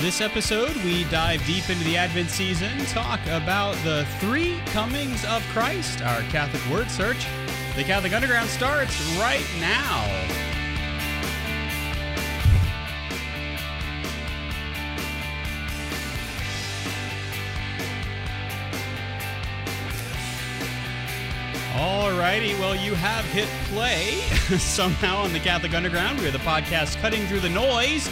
This episode, we dive deep into the Advent season, talk about the three comings of Christ, our Catholic word search. The Catholic Underground starts right now. Alrighty, well, you have hit play somehow on the Catholic Underground. We are the podcast cutting through the noise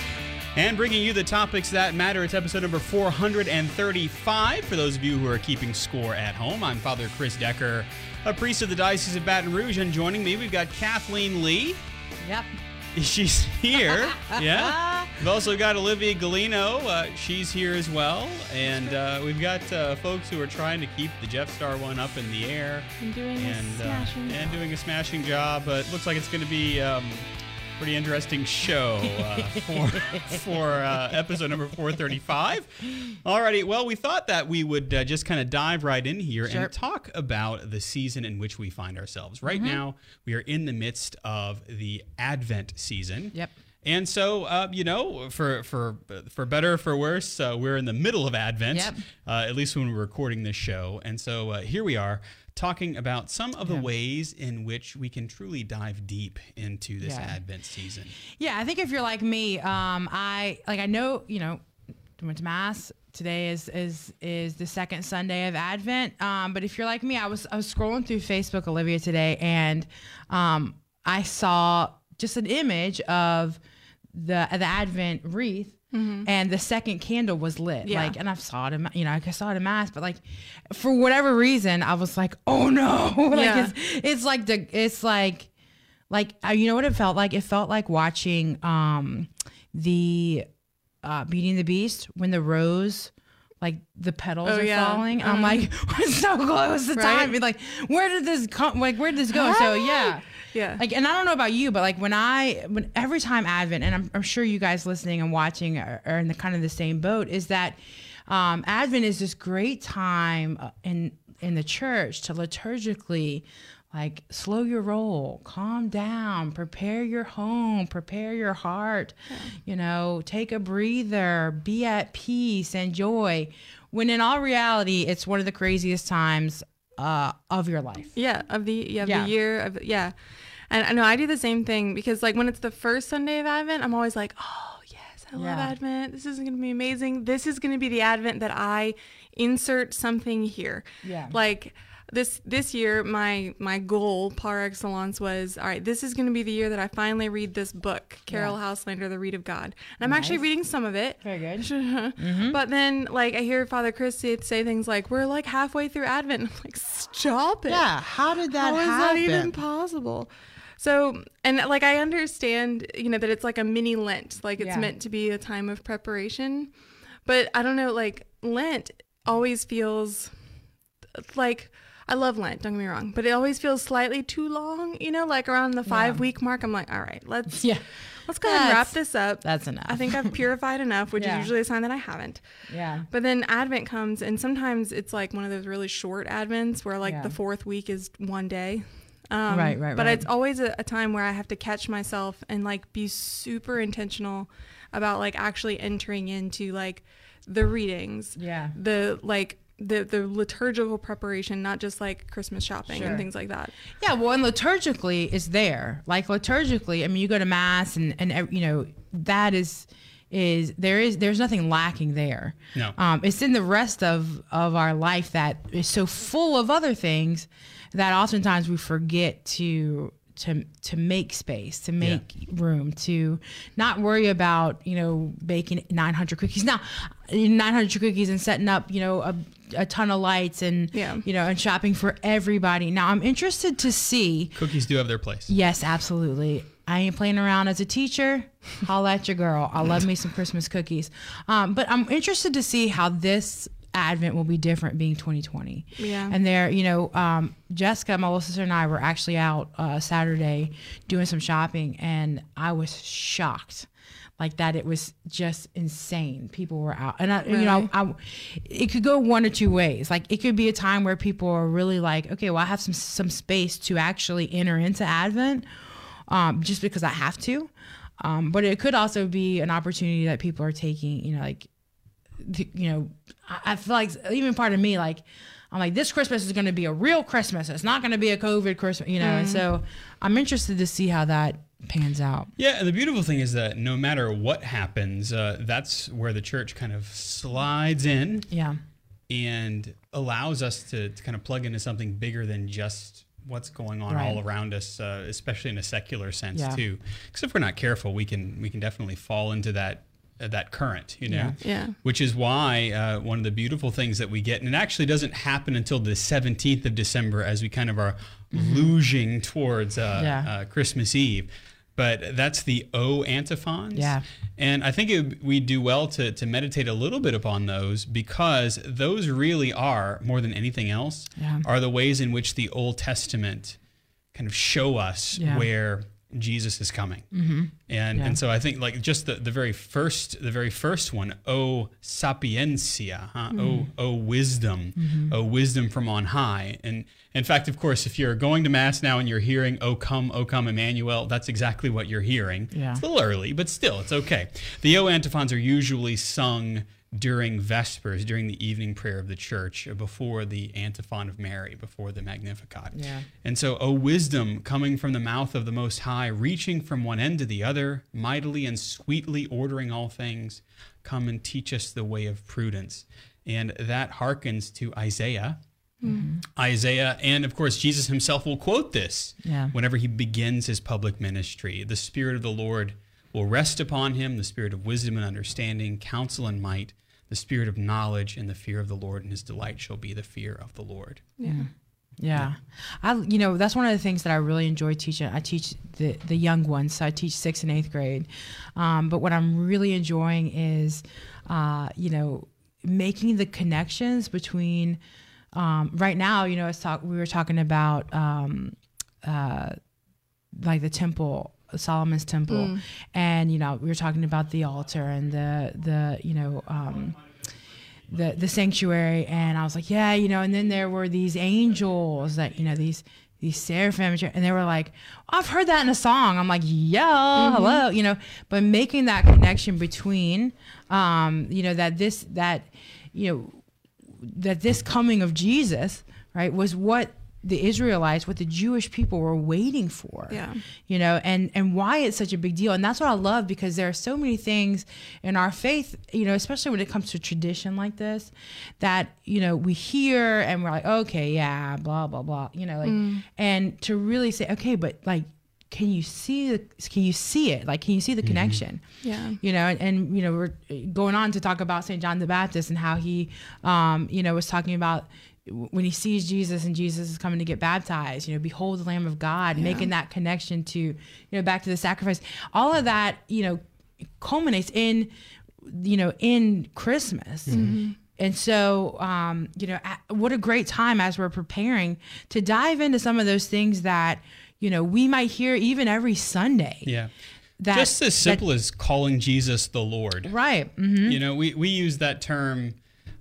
and bringing you the topics that matter. It's episode number 435. For those of you who are keeping score at home, I'm Father Chris Decker, a priest of the Diocese of Baton Rouge, and joining me, we've got Kathleen Lee. Yep. She's here. yeah. We've also got Olivia Galino. Uh, she's here as well. And uh, we've got uh, folks who are trying to keep the Jeff Star one up in the air. And doing and, a uh, smashing and job. doing a smashing job. But it looks like it's going to be um, pretty interesting show uh, for for uh, episode number 435. Alrighty, well, we thought that we would uh, just kind of dive right in here Sure. and talk about the season in which we find ourselves. Right now, we are in the midst of the Advent season. Yep. And so, uh, you know, for for for better or for worse, uh, we're in the middle of Advent, Yep. uh, at least when we're recording this show. And so uh, here we are talking about some of the ways in which we can truly dive deep into this Yeah. Advent season. Yeah, I think if you're like me, um, I like I know you know went to mass today is is is the second Sunday of Advent. Um, but if you're like me, I was I was scrolling through Facebook, Olivia, today, and um, I saw just an image of the the Advent wreath. And the second candle was lit, Yeah. like, and I saw it, in, you know, I saw it in mass, but like, for whatever reason, I was like, oh no, like Yeah. it's, it's like the, it's like, like uh, you know what it felt like it felt like watching um the uh beauty and the beast when the rose like the petals Oh, are yeah. falling i'm like we're so close to Right? time like where did this come like where did this go so yeah Yeah. like and i don't know about you but like when i when every time advent and i'm, I'm sure you guys listening and watching are, are in the kind of the same boat is that um advent is this great time uh, in in the church to liturgically like slow your roll calm down prepare your home prepare your heart you know take a breather be at peace and joy when in all reality it's one of the craziest times uh, of your life Yeah, of the yeah, of Yeah. the year of yeah. And I know I do the same thing because like when it's the first Sunday of Advent, I'm always like, "Oh, yes, I love Advent. This is going to be amazing. This is going to be the Advent that I insert something here." Yeah. Like this this year my my goal par excellence was all right this is going to be the year that i finally read this book Caryll Houselander the Reed of God and i'm actually reading some of it very good Mm-hmm. But then, like, I hear Father Chris say, things like, "We're like halfway through Advent." And I'm like, "Stop it! Yeah, how did that How is happen? that even possible?" So, and like, I understand, you know, that it's like a mini Lent, like it's Yeah. meant to be a time of preparation. But I don't know, like Lent always feels like. I love Lent, don't get me wrong, but it always feels slightly too long, you know, like around the five week mark. I'm like, all right, let's yeah let's go ahead and wrap this up. that's enough. I think I've purified enough, which Yeah. is usually a sign that I haven't. yeah But then Advent comes, and sometimes it's like one of those really short Advents where like Yeah. the fourth week is one day. Um, Right, right, But right. it's always a, a time where I have to catch myself and like be super intentional about like actually entering into like the readings, Yeah. the like the the liturgical preparation, not just like Christmas shopping Sure. and things like that. Yeah, well, and liturgically is there. Like liturgically, I mean, you go to mass and and you know that is is there is there's nothing lacking there. No. Um, it's in the rest of of our life that is so full of other things that oftentimes we forget to to to make space, to make room, to not worry about you know baking 900 cookies. Now, 900 cookies and setting up you know a, a ton of lights and Yeah. you know and shopping for everybody. Now, I'm interested to see. Cookies do have their place. Yes, absolutely. I ain't playing around as a teacher. Holla at your girl. I love me some Christmas cookies. Um, but I'm interested to see how this Advent will be different being 2020. Yeah. And there, you know, um, Jessica, my little sister, and I were actually out uh, Saturday doing some shopping, and I was shocked. Like that, it was just insane. People were out, and I, you know, I, it could go one or two ways. Like it could be a time where people are really like, okay, well, I have some some space to actually enter into Advent, um, just because I have to. Um, but it could also be an opportunity that people are taking, you know, like you know, I, I feel like even part of me, like, I'm like, this Christmas is going to be a real Christmas. It's not going to be a COVID Christmas, you know. And so I'm interested to see how that pans out. Yeah, and the beautiful thing is that no matter what happens, uh, that's where the church kind of slides in Yeah. and allows us to, to kind of plug into something bigger than just what's going on Right. all around us, uh, especially in a secular sense Yeah. too. Because if we're not careful, we can we can definitely fall into that uh, that current, you know. Yeah. Yeah. Which is why uh, one of the beautiful things that we get, and it actually doesn't happen until the 17th of December as we kind of are luging towards uh, Mm-hmm. Yeah. uh, Christmas Eve. But that's the O antiphons. Yeah. And I think it, we do well to, to meditate a little bit upon those because those really are, more than anything else, Yeah. are the ways in which the Old Testament kind of show us Yeah. where Jesus is coming. Mm-hmm. And Yeah. and so I think like just the, the very first the very first one, O Sapientia, huh? Mm-hmm. O O wisdom, O wisdom from on high. And in fact, of course, if you're going to mass now and you're hearing O come, O come Emmanuel, that's exactly what you're hearing. Yeah. It's a little early, but still it's okay. The O antiphons are usually sung during Vespers, during the evening prayer of the church, before the antiphon of Mary, before the Magnificat. Yeah. And so, O wisdom coming from the mouth of the Most High, reaching from one end to the other, mightily and sweetly ordering all things, come and teach us the way of prudence. And that hearkens to Isaiah. Mm-hmm. Isaiah, and of course, Jesus himself will quote this Yeah. whenever he begins his public ministry. The Spirit of the Lord will rest upon him, the Spirit of wisdom and understanding, counsel and might, the Spirit of knowledge and the fear of the Lord, and his delight shall be the fear of the Lord. Yeah. Yeah. I you know, that's one of the things that I really enjoy teaching. I teach the the young ones. So I teach 6th and 8th grade. Um, but what I'm really enjoying is uh, you know, making the connections between um, right now, you know, it's talk we were talking about um, uh, like the temple Solomon's temple. And you know we were talking about the altar and the the you know um, the the sanctuary. And I was like, yeah, you know, and then there were these angels that, you know, these these seraphim. And they were like, oh, I've heard that in a song. I'm like, yeah, hello, you know, but making that connection between um, you know, that this that you know that this coming of Jesus, right, was what the Israelites, what the Jewish people were waiting for. Yeah. you know and and why it's such a big deal. And that's what i love because there are so many things in our faith you know especially when it comes to tradition like this that you know we hear and we're like okay yeah blah blah blah you know like and to really say okay but like can you see the can you see it? Like can you see the connection? Yeah. you know and, and you know we're going on to talk about st john the baptist and how he um you know was talking about when he sees jesus and jesus is coming to get baptized you know behold the lamb of god making that connection to you know back to the sacrifice. All of that you know culminates in you know in christmas. And so um you know what a great time as we're preparing to dive into some of those things that you know we might hear even every sunday. Yeah. that Just as that- simple as calling Jesus the Lord. right. Hmm You know, we, we use that term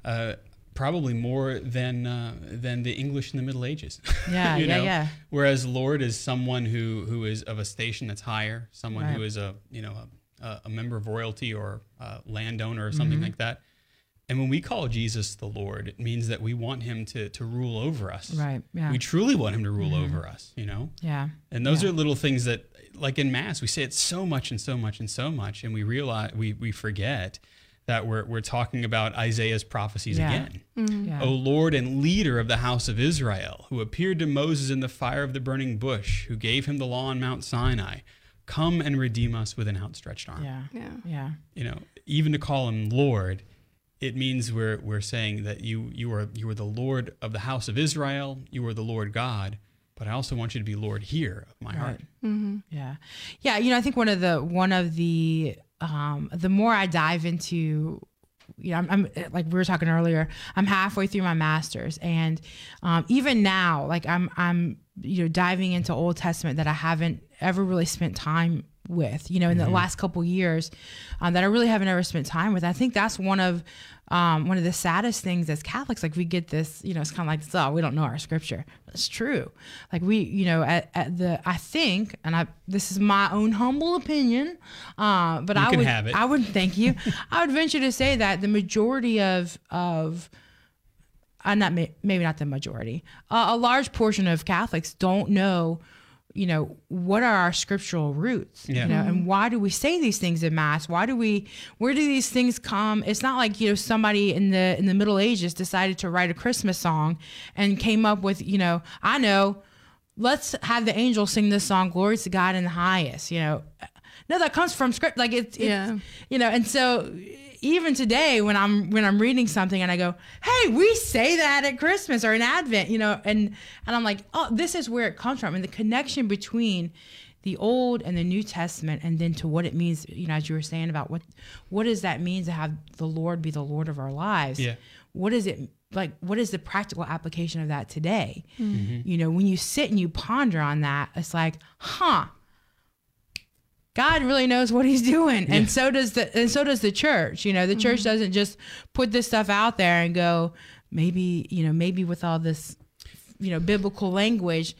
uh, probably more than uh, than the English in the Middle Ages. Yeah, You yeah, know? yeah. Whereas Lord is someone who who is of a station that's higher, someone who Right. is a you know a, a member of royalty or a landowner or something Mm-hmm. like that. And when we call Jesus the Lord, it means that we want him to to rule over us. Right, yeah. Mm-hmm. We truly want him to rule over us. You know. yeah And those Yeah. are little things that, like in mass, we say it so much and so much and so much, and we realize we we forget that we're we're talking about Isaiah's prophecies Yeah. again. Mm-hmm. yeah O Lord and leader of the house of Israel, who appeared to Moses in the fire of the burning bush, who gave him the law on Mount Sinai, come and redeem us with an outstretched arm. yeah Yeah. yeah You know, even to call him Lord, it means we're we're saying that you you are you are the Lord of the house of Israel, you are the Lord God, but I also want you to be Lord here of my heart. Mm-hmm. Yeah. Yeah. You know, I think one of the, one of the, um, the more I dive into, you know, I'm, I'm like we were talking earlier, I'm halfway through my master's and, um, even now, like I'm, I'm, you know, diving into Old Testament that I haven't ever really spent time with, you know, in the last couple years, um, that I really haven't ever spent time with. I think that's one of um, one of the saddest things as Catholics. Like we get this, you know, it's kind of like. Oh, we don't know our scripture. It's true. Like we, you know, at, at the I think, and I this is my own humble opinion, uh, but You I would have it. I would thank you. I would venture to say that the majority of of uh, not maybe not the majority, uh, a large portion of Catholics don't know, you know, what are our scriptural roots, Yeah. you know, and mm-hmm. why do we say these things in mass? Why do we? Where do these things come? It's not like you know somebody in the in the Middle Ages decided to write a Christmas song and came up with you know I know, let's have the angels sing this song, "Glory to God in the highest," you know. No, that comes from script. Like it's, it's Yeah. you know, and so even today when I'm when I'm reading something and I go, "Hey, we say that at Christmas or in Advent," you know, and and I'm like, "Oh, this is where it comes from." And the connection between the Old and the New Testament, and then to what it means, you know, as you were saying about what what does that mean to have the Lord be the Lord of our lives? Yeah. What is it like? What is the practical application of that today? Mm-hmm. You know, when you sit and you ponder on that, it's like, huh. God really knows what he's doing. And so does the and so does the church. You know, the church mm-hmm. doesn't just put this stuff out there and go, maybe, you know, maybe with all this, you know, biblical language,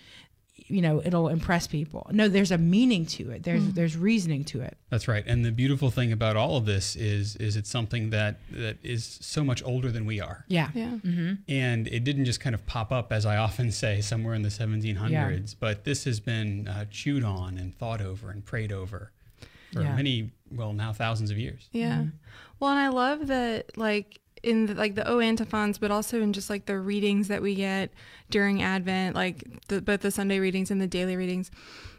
you know, it'll impress people. No, there's a meaning to it. There's mm. there's reasoning to it. That's right. And the beautiful thing about all of this is is it's something that that is so much older than we are. Yeah. Yeah. Mm-hmm. And it didn't just kind of pop up, as I often say, somewhere in the 1700s, yeah. but this has been uh, chewed on and thought over and prayed over for Yeah. many, well, now thousands of years. Yeah. Mm-hmm. Well, and I love that, like, in the, like the O antiphons, but also in just like the readings that we get during Advent, like the, both the Sunday readings and the daily readings,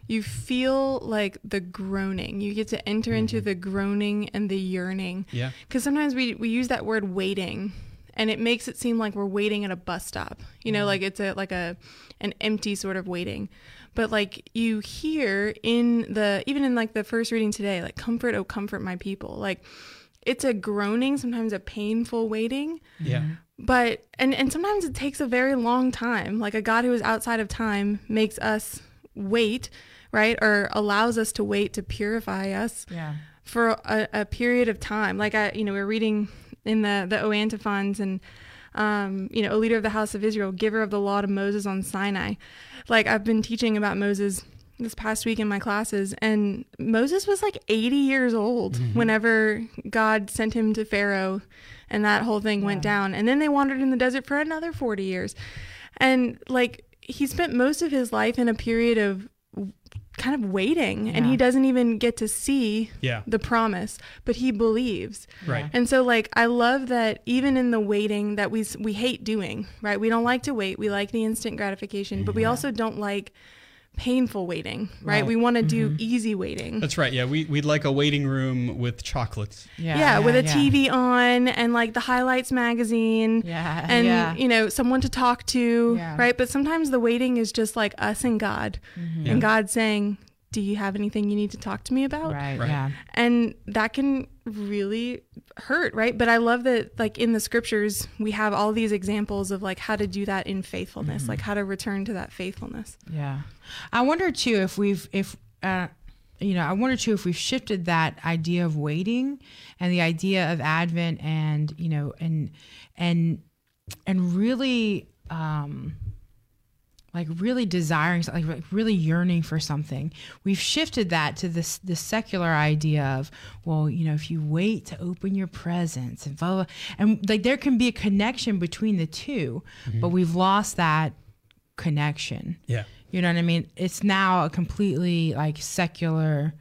you feel like the groaning. You get to enter into mm-hmm. the groaning and the yearning. Yeah. Because sometimes we, we use that word waiting and it makes it seem like we're waiting at a bus stop. You know, mm-hmm. like it's a like a an empty sort of waiting. But like you hear in the even in like the first reading today, like comfort, oh comfort my people. Like it's a groaning, sometimes a painful waiting Yeah. but and and sometimes it takes a very long time like a god who is outside of time makes us wait right or allows us to wait to purify us Yeah. for a, a period of time like i you know we're reading in the the o antiphons and um, you know, a leader of the house of Israel, giver of the law to Moses on Sinai. Like I've been teaching about Moses this past week in my classes, and Moses was like 80 years old mm-hmm. whenever God sent him to Pharaoh, and that whole thing went down. And then they wandered in the desert for another 40 years, and like he spent most of his life in a period of kind of waiting, and he doesn't even get to see Yeah. the promise, but he believes. Right. And so like I love that even in the waiting that we we hate doing, right? We don't like to wait. We like the instant gratification, but we also don't like painful waiting, right? Right. We want to do easy waiting. That's right. Yeah. We, we'd like a waiting room with chocolates. Yeah. yeah, with a yeah. TV on and like the highlights magazine. Yeah. And yeah. you know, someone to talk to, Yeah. right? But sometimes the waiting is just like us and God. Mm-hmm. And God saying, "Do you have anything you need to talk to me about?" Right. Right. Yeah. and that can really hurt right but i love that like in the scriptures we have all these examples of like how to do that in faithfulness Mm-hmm. like how to return to that faithfulness Yeah. I wonder too if we've if uh you know, I wonder too if we've shifted that idea of waiting and the idea of Advent and, you know, and and and really um like really desiring like like really yearning for something we've shifted that to this the secular idea of well you know if you wait to open your presents and blah, blah, and like there can be a connection between the 2 mm-hmm. but we've lost that connection Yeah. you know what I mean? It's now a completely like secular.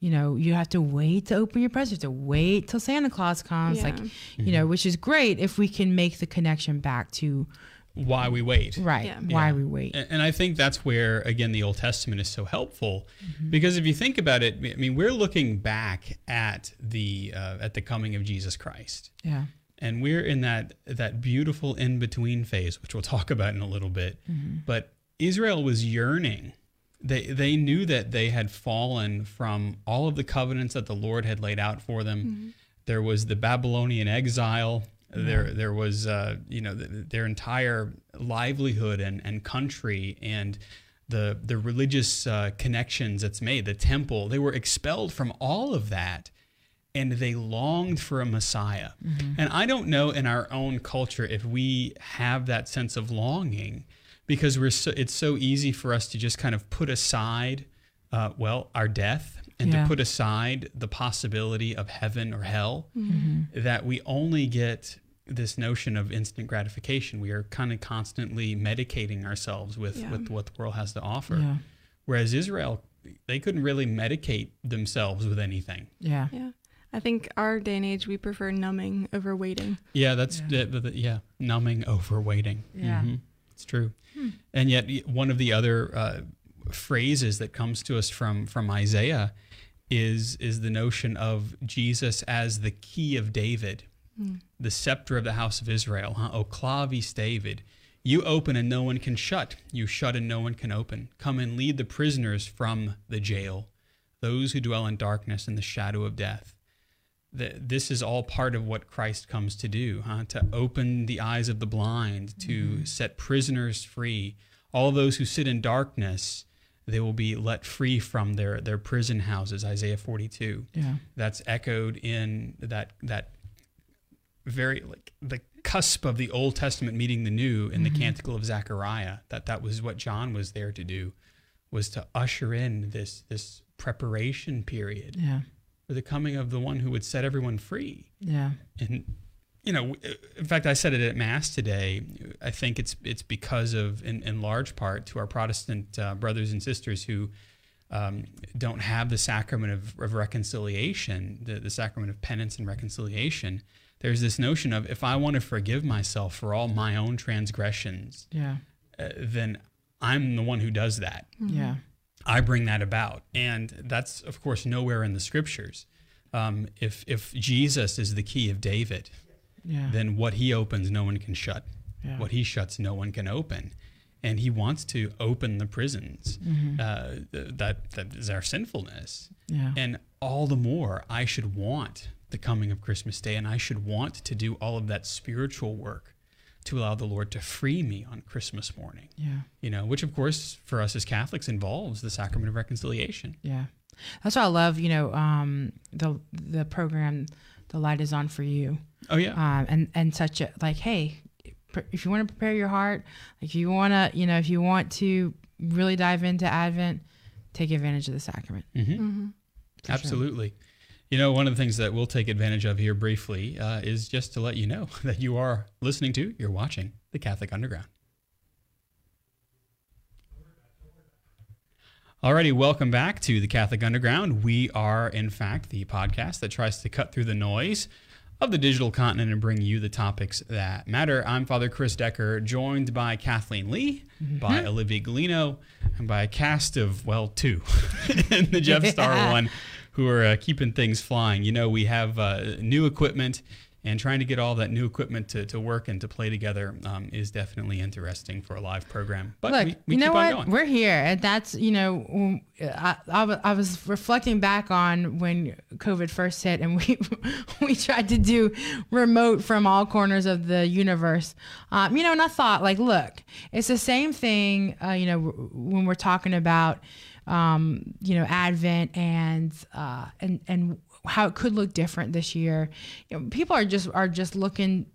You know, you have to wait to open your present. You have to wait till Santa Claus comes. Yeah. Like, you know, mm-hmm. which is great if we can make the connection back to Why we wait. right Yeah. why Yeah. we wait. And and I think that's where, again, the Old Testament is so helpful, mm-hmm. because if you think about it, I mean, we're looking back at the uh, at the coming of Jesus Christ, Yeah, and we're in that that beautiful in between phase, which we'll talk about in a little bit. Mm-hmm. But Israel was yearning. They they knew that they had fallen from all of the covenants that the Lord had laid out for them. Mm-hmm. There was the Babylonian exile. There there was uh, you know th- their entire livelihood and, and country and the the religious uh, connections that's made, the temple. They were expelled from all of that, and they longed for a Messiah. And I don't know in our own culture if we have that sense of longing, because we're so, it's so easy for us to just kind of put aside, uh, well, our death, and Yeah. to put aside the possibility of heaven or hell, that we only get this notion of instant gratification. We are kind of constantly medicating ourselves with, Yeah. with what the world has to offer. Yeah. Whereas Israel, they couldn't really medicate themselves with anything. Yeah. Yeah. I think our day and age, we prefer numbing over waiting. Yeah, that's yeah, the, the- yeah numbing over waiting. Yeah. Mhm. it's true. And yet, one of the other uh, phrases that comes to us from from Isaiah is is the notion of Jesus as the key of David, hmm. the scepter of the house of Israel. Huh? O clavis David, you open and no one can shut. You shut and no one can open. Come and lead the prisoners from the jail, those who dwell in darkness and the shadow of death that this is all part of what Christ comes to do, huh? to open the eyes of the blind, to hmm. set prisoners free. All those who sit in darkness, they will be let free from their, their prison houses, Isaiah 42. Yeah. That's echoed in that that very like the cusp of the Old Testament meeting the New in the mm-hmm. Canticle of Zechariah. That that was what John was there to do, was to usher in this this preparation period Yeah. for the coming of the one who would set everyone free. Yeah. And you know, in fact, I said it at mass today. I think it's it's because of, in, in large part, to our Protestant uh, brothers and sisters who um, don't have the sacrament of, of reconciliation, the, the sacrament of penance and reconciliation. There's this notion of if I want to forgive myself for all my own transgressions, Yeah. uh, then I'm the one who does that. Yeah. I bring that about, and that's of course nowhere in the scriptures. Um, if if Jesus is the key of David, Yeah. then what he opens, no one can shut. Yeah. What he shuts, no one can open. And he wants to open the prisons. Uh, that that is our sinfulness. Yeah. And all the more, I should want the coming of Christmas Day, and I should want to do all of that spiritual work to allow the Lord to free me on Christmas morning Yeah. you know, which of course for us as Catholics involves the sacrament of reconciliation. Yeah. That's why I love, you know, um, the the program, the light is on for you. Oh yeah, um, and and such a like hey if you want to prepare your heart like if you want to you know if you want to really dive into advent take advantage of the sacrament Mm-hmm. absolutely. You know, one of the things that we'll take advantage of here briefly uh, is just to let you know that you are listening to, you're watching the Catholic Underground. Alrighty, welcome back to the Catholic Underground. We are, in fact, the podcast that tries to cut through the noise of the digital continent and bring you the topics that matter. I'm Father Chris Decker, joined by Kathleen Lee, by Olivia Galino, and by a cast of, well, two in the Jeff Star one who are uh, keeping things flying. You know, we have uh, new equipment, and trying to get all that new equipment to, to work and to play together um, is definitely interesting for a live program. But look we, we you know keep what going. we're here and that's you know I, I, I was reflecting back on when covid first hit and we we tried to do remote from all corners of the universe um, you know and i thought like look it's the same thing uh, you know w- when we're talking about um, you know advent and uh, and and how it could look different this year you know, people are just are just looking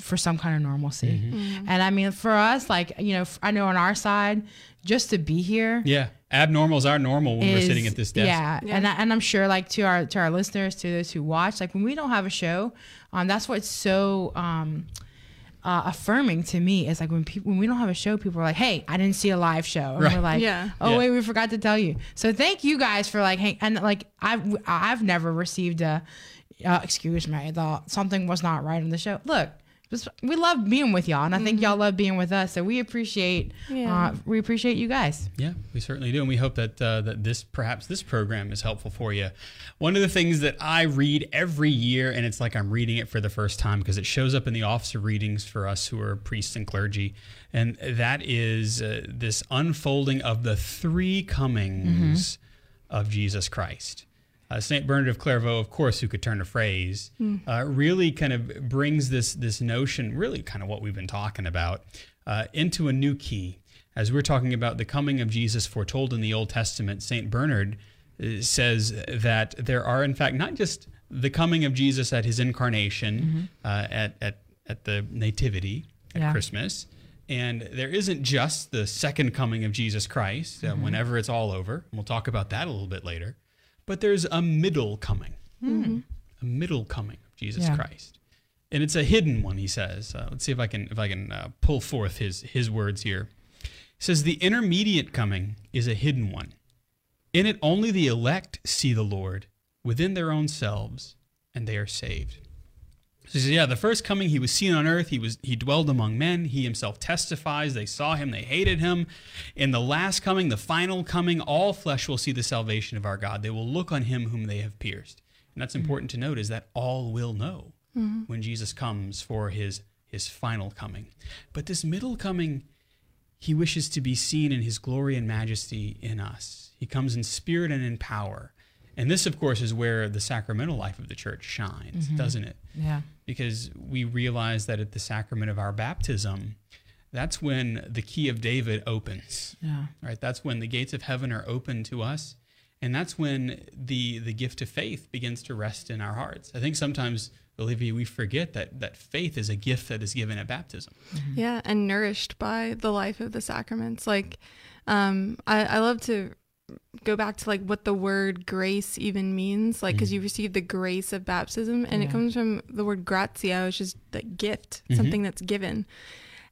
for some kind of normalcy. And I mean, for us, like, you know, I know on our side, just to be here Yeah, abnormal is our normal when we're sitting at this desk. Yeah, and I, and I'm sure like to our to our listeners, to those who watch, like when we don't have a show, um, that's what's so um, uh, affirming to me is like when people when we don't have a show, people are like, "Hey, I didn't see a live show," and Right. we're like, Yeah. "Oh Yeah. wait, we forgot to tell you." So thank you guys for like, hey, and like I've I've never received a uh, excuse me, I thought something was not right on the show. Look. Just, we love being with y'all, and I think y'all love being with us. So we appreciate, Yeah. uh, we appreciate you guys. Yeah, we certainly do, and we hope that uh, that this perhaps this program is helpful for you. One of the things that I read every year, and it's like I'm reading it for the first time because it shows up in the office of readings for us who are priests and clergy, and that is uh, this unfolding of the three comings of Jesus Christ. Uh, Saint Bernard of Clairvaux, of course, who could turn a phrase, uh, really kind of brings this this notion, really kind of what we've been talking about, uh, into a new key. as we're talking about the coming of Jesus foretold in the Old Testament, St. Bernard uh, says that there are, in fact, not just the coming of Jesus at his incarnation, uh, at, at, at the Nativity at Yeah. Christmas, and there isn't just the second coming of Jesus Christ uh, whenever it's all over. And we'll talk about that a little bit later. But there's a middle coming, a middle coming of Jesus Yeah. Christ, and it's a hidden one. He says. Uh, let's see if I can if I can uh, pull forth his his words here. He says the intermediate coming is a hidden one. In it only the elect see the Lord within their own selves, and they are saved. So he says, yeah, the first coming he was seen on earth, he was he dwelled among men, he himself testifies, they saw him, they hated him. In the last coming, the final coming, all flesh will see the salvation of our God. They will look on him whom they have pierced. And that's mm-hmm. important to note is that all will know mm-hmm. when Jesus comes for his his final coming. But this middle coming, he wishes to be seen in his glory and majesty in us. He comes in spirit and in power. And this, of course, is where the sacramental life of the church shines, mm-hmm. doesn't it? Yeah. Because we realize that at the sacrament of our baptism, that's when the key of David opens. Yeah. Right? That's when the gates of heaven are open to us. And that's when the the gift of faith begins to rest in our hearts. I think sometimes, Olivia, we forget that that faith is a gift that is given at baptism. Yeah, and nourished by the life of the sacraments. Like, um, I, I love to go back to like what the word grace even means. Like, because you receive the grace of baptism, and Yeah. it comes from the word gratia, which is the gift, Mhm. something that's given.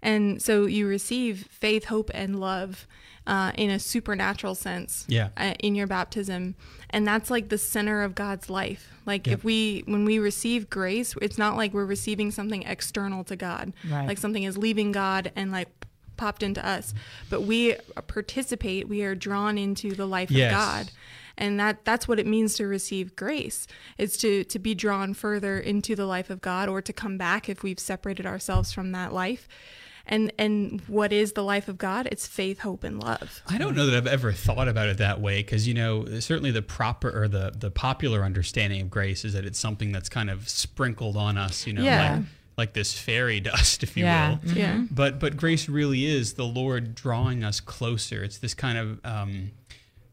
And so you receive faith, hope, and love uh, in a supernatural sense Yeah. uh, in your baptism and that's like the center of god's life like Yeah. if we when we receive grace it's not like we're receiving something external to god Right. like something is leaving god and like popped into us. But we participate we are drawn into the life Yes. of god. And that that's what it means to receive grace It's to to be drawn further into the life of god or to come back if we've separated ourselves from that life. And and what is the life of god? It's faith hope and love. I don't know that I've ever thought about it that way because you know certainly the proper or the the popular understanding of grace is that it's something that's kind of sprinkled on us, you know, Yeah. like like this fairy dust, if you Yeah. will. yeah But but grace really is the Lord drawing us closer. It's this kind of um,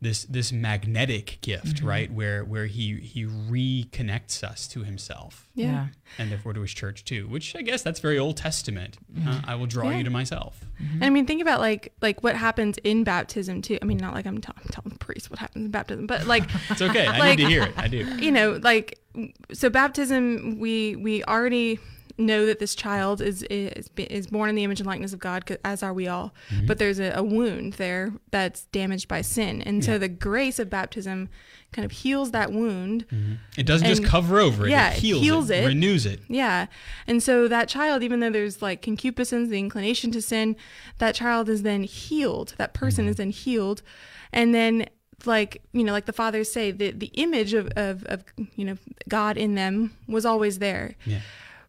this this magnetic gift, Mm-hmm. right? Where where he he reconnects us to Himself yeah. and therefore to His church too. Which I guess that's very Old Testament. Uh, I will draw Yeah. you to myself. And I mean, think about like like what happens in baptism too. I mean, not like I'm, tell- I'm telling the priest what happens in baptism, but like It's okay. I Like- need to hear it. I do. you know, like so baptism. We we already know that this child is is is born in the image and likeness of God, as are we all. Mm-hmm. But there's a, a wound there that's damaged by sin, and so the grace of baptism kind of heals that wound. It doesn't just cover over it. yeah, it it heals, heals it, it. renews it. Yeah. And so that child, even though there's like concupiscence, the inclination to sin, that child is then healed. That person is then healed. And then like, you know, like the fathers say, the, the image of, of, of, you know, God in them was always there. Yeah.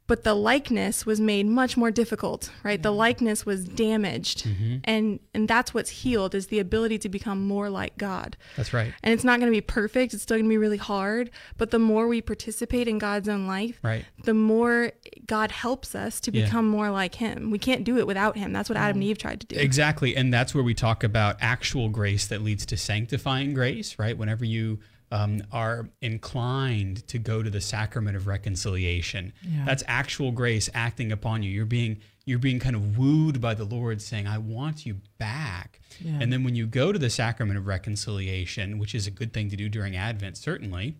But the likeness was made much more difficult, right? The mm-hmm. likeness was damaged. Mm-hmm. And and that's what's healed is the ability to become more like God. That's right. And it's not going to be perfect. It's still going to be really hard. But the more we participate in God's own life, Right. the more God helps us to Yeah. become more like Him. We can't do it without Him. That's what Adam mm. and Eve tried to do. Exactly. And that's where we talk about actual grace that leads to sanctifying grace, right? Whenever you um, are inclined to go to the sacrament of reconciliation, Yeah. that's actual grace acting upon you. You're being you're being kind of wooed by the Lord saying, I want you back. Yeah. And then when you go to the sacrament of reconciliation, which is a good thing to do during Advent, certainly,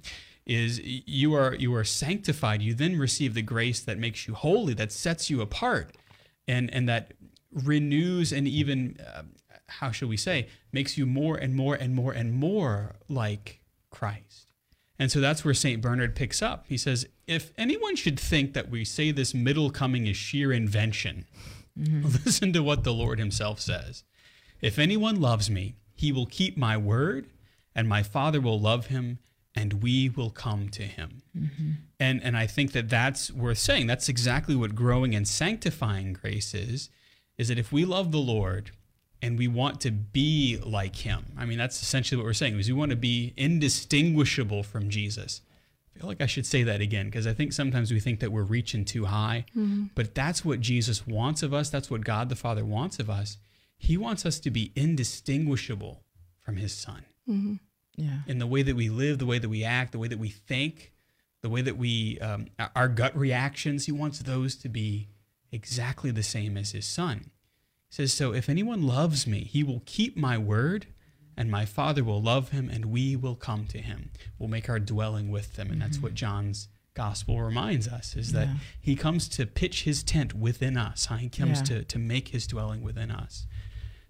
is you are you are sanctified. You then receive the grace that makes you holy, that sets you apart, and and that renews and even uh, how shall we say makes you more and more and more and more like Christ. And so that's where St. Bernard picks up. He says, if anyone should think that we say this middle coming is sheer invention, mm-hmm. listen to what the Lord himself says. If anyone loves me, he will keep my word, and my Father will love him, and we will come to him. Mm-hmm. And, and I think that that's worth saying. That's exactly what growing and sanctifying grace is, is that if we love the Lord and we want to be like him, I mean, that's essentially what we're saying, is we want to be indistinguishable from Jesus. I feel like I should say that again because I think sometimes we think that we're reaching too high, but that's what Jesus wants of us. That's what God the Father wants of us. He wants us to be indistinguishable from His Son Yeah. in the way that we live, the way that we act, the way that we think, the way that we, um, our gut reactions. He wants those to be exactly the same as His Son. Says, So if anyone loves me, he will keep my word, and my Father will love him, and we will come to him. We'll make our dwelling with them. And that's what mm-hmm. John's gospel reminds us is that Yeah. he comes to pitch his tent within us. He comes Yeah. to, to make his dwelling within us.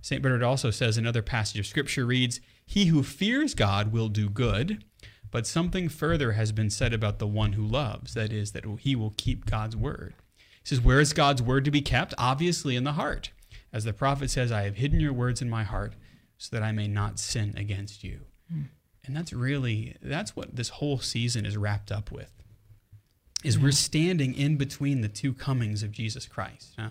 St. Bernard also says another passage of scripture reads, He who fears God will do good, but something further has been said about the one who loves. That is, that he will keep God's word. He says, Where is God's word to be kept? Obviously in the heart. As the prophet says, I have hidden your words in my heart so that I may not sin against you. And that's really, that's what this whole season is wrapped up with. Is we're standing in between the two comings of Jesus Christ. huh?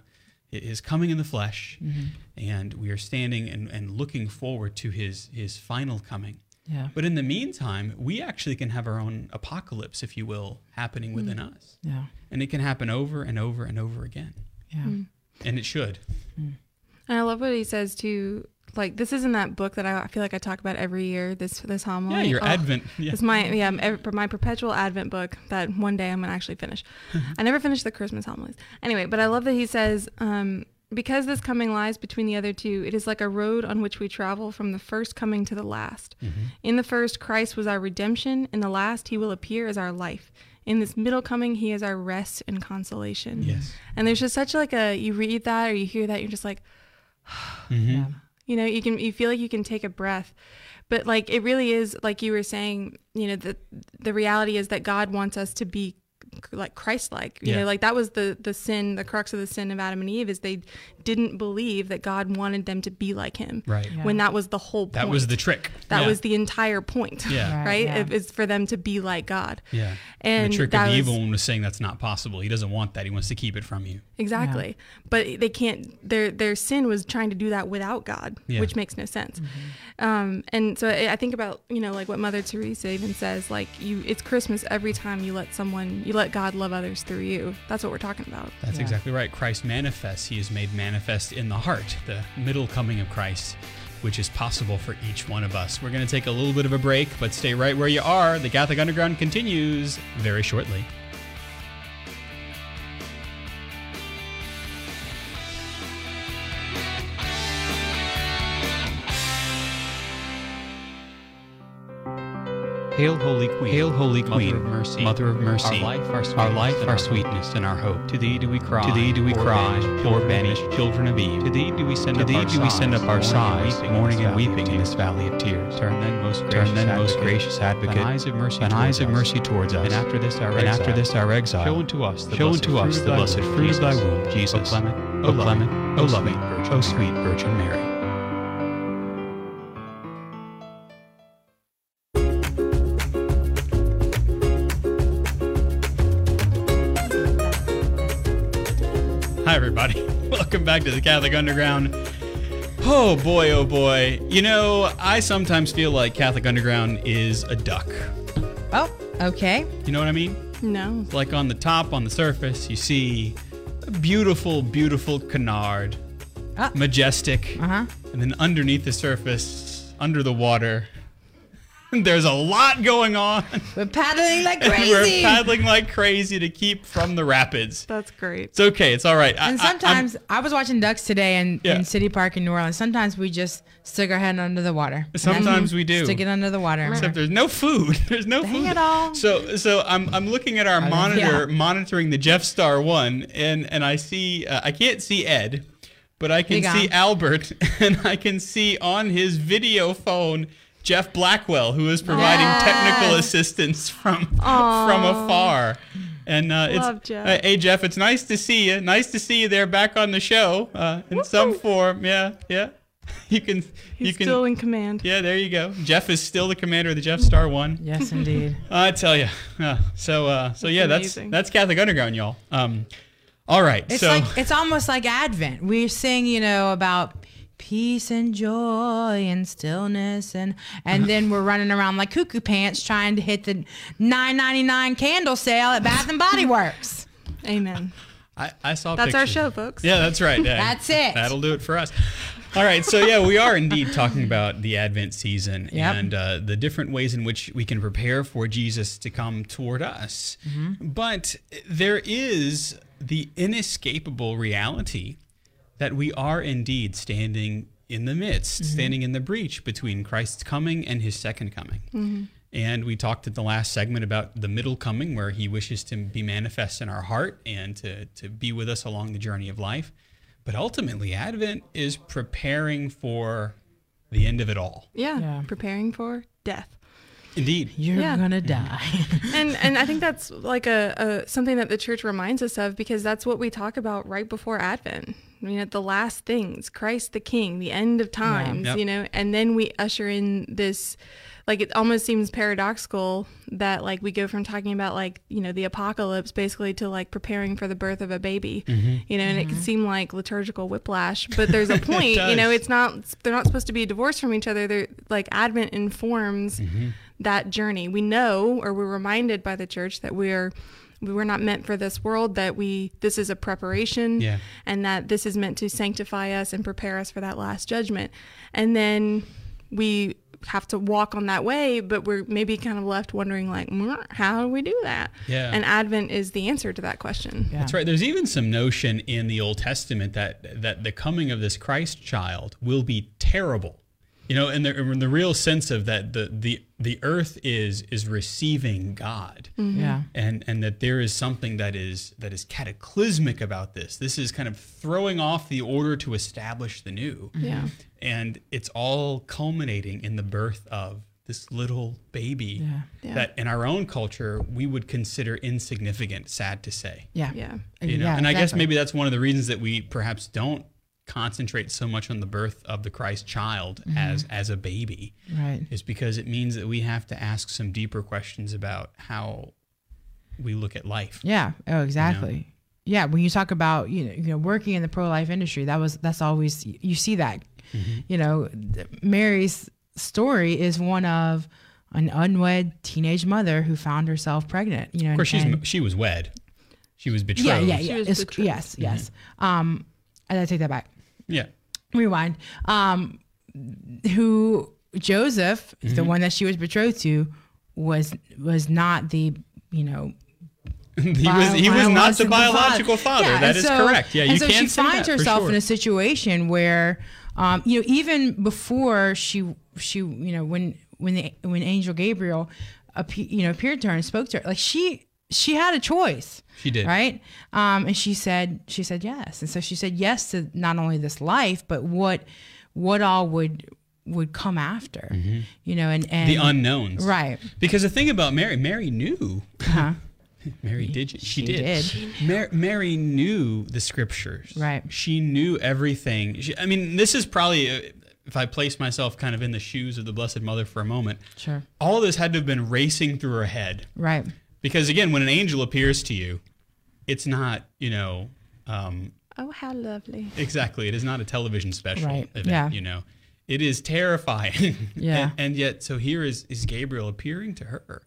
His coming in the flesh, mm-hmm. and we are standing and, and looking forward to his his final coming. Yeah. But in the meantime, we actually can have our own apocalypse, if you will, happening mm. within us. Yeah. And it can happen over and over and over again. Yeah. Mm. And it should. Mm. And I love what he says too. Like this isn't that book that I, I feel like I talk about every year. This this homily. Yeah, your Oh, Advent. Yeah. It's my yeah my perpetual Advent book that one day I'm gonna actually finish. I never finished the Christmas homilies anyway, but I love that he says um, because this coming lies between the other two, it is like a road on which we travel from the first coming to the last. In the first, Christ was our redemption. In the last, He will appear as our life. In this middle coming, He is our rest and consolation. Yes. And there's just such like a you read that or you hear that you're just like Mm-hmm. Yeah. you know you can you feel like you can take a breath but like it really is like you were saying you know the the reality is that god wants us to be like christ-like you Yeah. know like that was the the sin the crux of the sin of adam and eve is they didn't believe that god wanted them to be like him Right. Yeah. when that was the whole point That was the trick. that Yeah. was the entire point Yeah. Right, right yeah. It- it's for them to be like god Yeah. and the trick that of the was- evil one was saying that's not possible. He doesn't want that. He wants to keep it from you. Exactly. But they can't their their sin was trying to do that without God, Yeah. which makes no sense. Um, and so I I think about, you know, like what Mother Teresa even says, like you it's Christmas every time you let someone you let God love others through you. That's what we're talking about. That's Yeah. exactly right. Christ manifests. He is made manifest in the heart, the middle coming of Christ, which is possible for each one of us. We're going to take a little bit of a break, but stay right where you are. The Catholic Underground continues very shortly. Hail, Holy Queen. Hail, Holy Queen. Mother of mercy. Mother of mercy. Our life, our our, sweetness, life, and our our sweetness, and our hope. To thee do we cry. To thee do we poor cry, banished poor banished children of Eve. To thee do we send To up thee our do we send up our sighs, mourning and weeping in this valley. of tears. Turn then, most gracious Turn then, most advocate, gracious advocate, thine eyes of mercy thine towards eyes of us. mercy towards us. And after this our and after exile, this our exile, show unto us the show blessed unto us the thy blessed womb, fruit of thy Jesus. womb, Jesus. O clement, O loving, O loving, O sweet Virgin Mary. Back to the Catholic Underground. Oh boy, oh boy. You know, I sometimes feel like Catholic Underground is a duck. Oh, okay. You know what I mean? No. Like on the top, on the surface, you see a beautiful, beautiful canard, Ah. majestic. Uh huh. And then underneath the surface, under the water, there's a lot going on. We're paddling like And We're crazy. paddling like crazy to keep from the rapids. That's great. It's okay. It's all right. And I- I'm- sometimes I, was watching ducks today in, Yeah. in City Park in New Orleans. Sometimes we just stick our head under the water. Sometimes we do. Stick it under the water. Except there's no food. There's no Dang food. at all. So so I'm I'm looking at our monitor, Yeah. monitoring the Jeff Star one, and and I see uh, I can't see Ed, but I can see. Albert, and I can see on his video phone Jeff Blackwell, who is providing technical assistance from from afar. And uh, it's Love Jeff. uh, hey Jeff, it's nice to see you. Nice to see you there back on the show uh, in some form. Yeah, yeah. You can He's you can still in command. yeah, there you go. Jeff is still the commander of the Jeff Star One. Yes, indeed. I tell you. Uh, so uh, so That's yeah, that's amazing. that's Catholic Underground, y'all. Um, all right. It's so like it's almost like Advent. We sing, you know, about peace and joy and stillness and and then we're running around like cuckoo pants trying to hit the 9.99 candle sale at Bath and Body Works. Amen. I, I saw. That's our show, folks. Yeah, that's right. Yeah. That's it. That'll do it for us. All right, so yeah, we are indeed talking about the Advent season Yep. and uh, the different ways in which we can prepare for Jesus to come toward us. But there is the inescapable reality that we are indeed standing in the midst, mm-hmm. standing in the breach between Christ's coming and his second coming. Mm-hmm. And we talked at the last segment about the middle coming, where he wishes to be manifest in our heart and to, to be with us along the journey of life. But ultimately, Advent is preparing for the end of it all. Yeah, Yeah. preparing for death. Indeed. You're Yeah. gonna die. and and I think that's like a, a something that the church reminds us of because that's what we talk about right before Advent. I mean, at the last things, Christ the King, the end of times, Yep. you know, and then we usher in this. Like it almost seems paradoxical that like we go from talking about like you know the apocalypse basically to like preparing for the birth of a baby, mm-hmm. you know, and it can mm-hmm. seem like liturgical whiplash, but there's a point, you know, it's not they're not supposed to be divorced from each other. They're like Advent informs mm-hmm. That journey. We know, or we're reminded by the church that we're we were not meant for this world. That we this is a preparation, Yeah. and that this is meant to sanctify us and prepare us for that last judgment. And then we have to walk on that way, but we're maybe kind of left wondering like, "Mm, how do we do that? Yeah. And Advent is the answer to that question. Yeah. That's right. There's even some notion in the Old Testament that that the coming of this Christ child will be terrible. You know, in the, in the real sense of that the the the earth is is receiving God. Mm-hmm. Yeah. and and that there is something that is that is cataclysmic about this. This is kind of throwing off the order to establish the new. Mm-hmm. Yeah. And it's all culminating in the birth of this little baby Yeah. Yeah. that in our own culture we would consider insignificant, sad to say. Yeah. Yeah. You know, Yeah, and I guess maybe that's one of the reasons that we perhaps don't concentrate so much on the birth of the Christ child Mm-hmm. as as a baby Right. is because it means that we have to ask some deeper questions about how we look at life. Yeah. Oh, exactly. Yeah. When you talk about you know, you know working in the pro life industry, that was that's always you see that. Mm-hmm. You know, Mary's story is one of an unwed teenage mother who found herself pregnant. You know, Of course, she's and- she was wed. She was betrothed. yeah, yeah, She yeah. was It's- betrothed. yes, yes. Um, I take that back. Yeah. Rewind. Um, who Joseph, Mm-hmm. the one that she was betrothed to, was was not the you know he was he was not the biological biological father. Yeah, That is so- correct. Yeah, you so can she finds herself sure. in a situation where, um, you know, even before she she you know when when the when Angel Gabriel, appe- you know, appeared to her and spoke to her, like she she had a choice. She did. right, um, and she said she said yes, and so she said yes to not only this life but what what all would would come after, you know, and and Mm-hmm. the unknowns. right, Because the thing about Mary, Mary knew. uh-huh. Mary did. She, She did. did. Mar- Mary knew the scriptures. Right. She knew everything. She, I mean, this is probably uh, if I place myself kind of in the shoes of the Blessed Mother for a moment. sure, All this had to have been racing through her head. right, Because again, when an angel appears to you, it's not, you know, um, Oh, how lovely. exactly. It is not a television special Right, event, yeah. you know. It is terrifying. Yeah. and, and yet, so here is, is Gabriel appearing to her.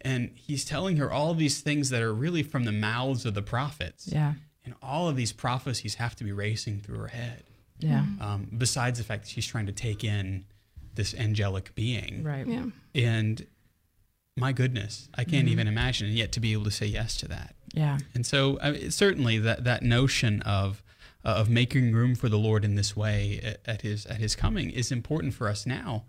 And he's telling her all these things that are really from the mouths of the prophets. yeah, And all of these prophecies have to be racing through her head. yeah, Um, besides the fact that she's trying to take in this angelic being. right, Yeah. And my goodness, I Mm-hmm. can't even imagine. And yet to be able to say yes to that. yeah, And so I mean, certainly that, that notion of uh, of making room for the Lord in this way at, at his at his coming is important for us now.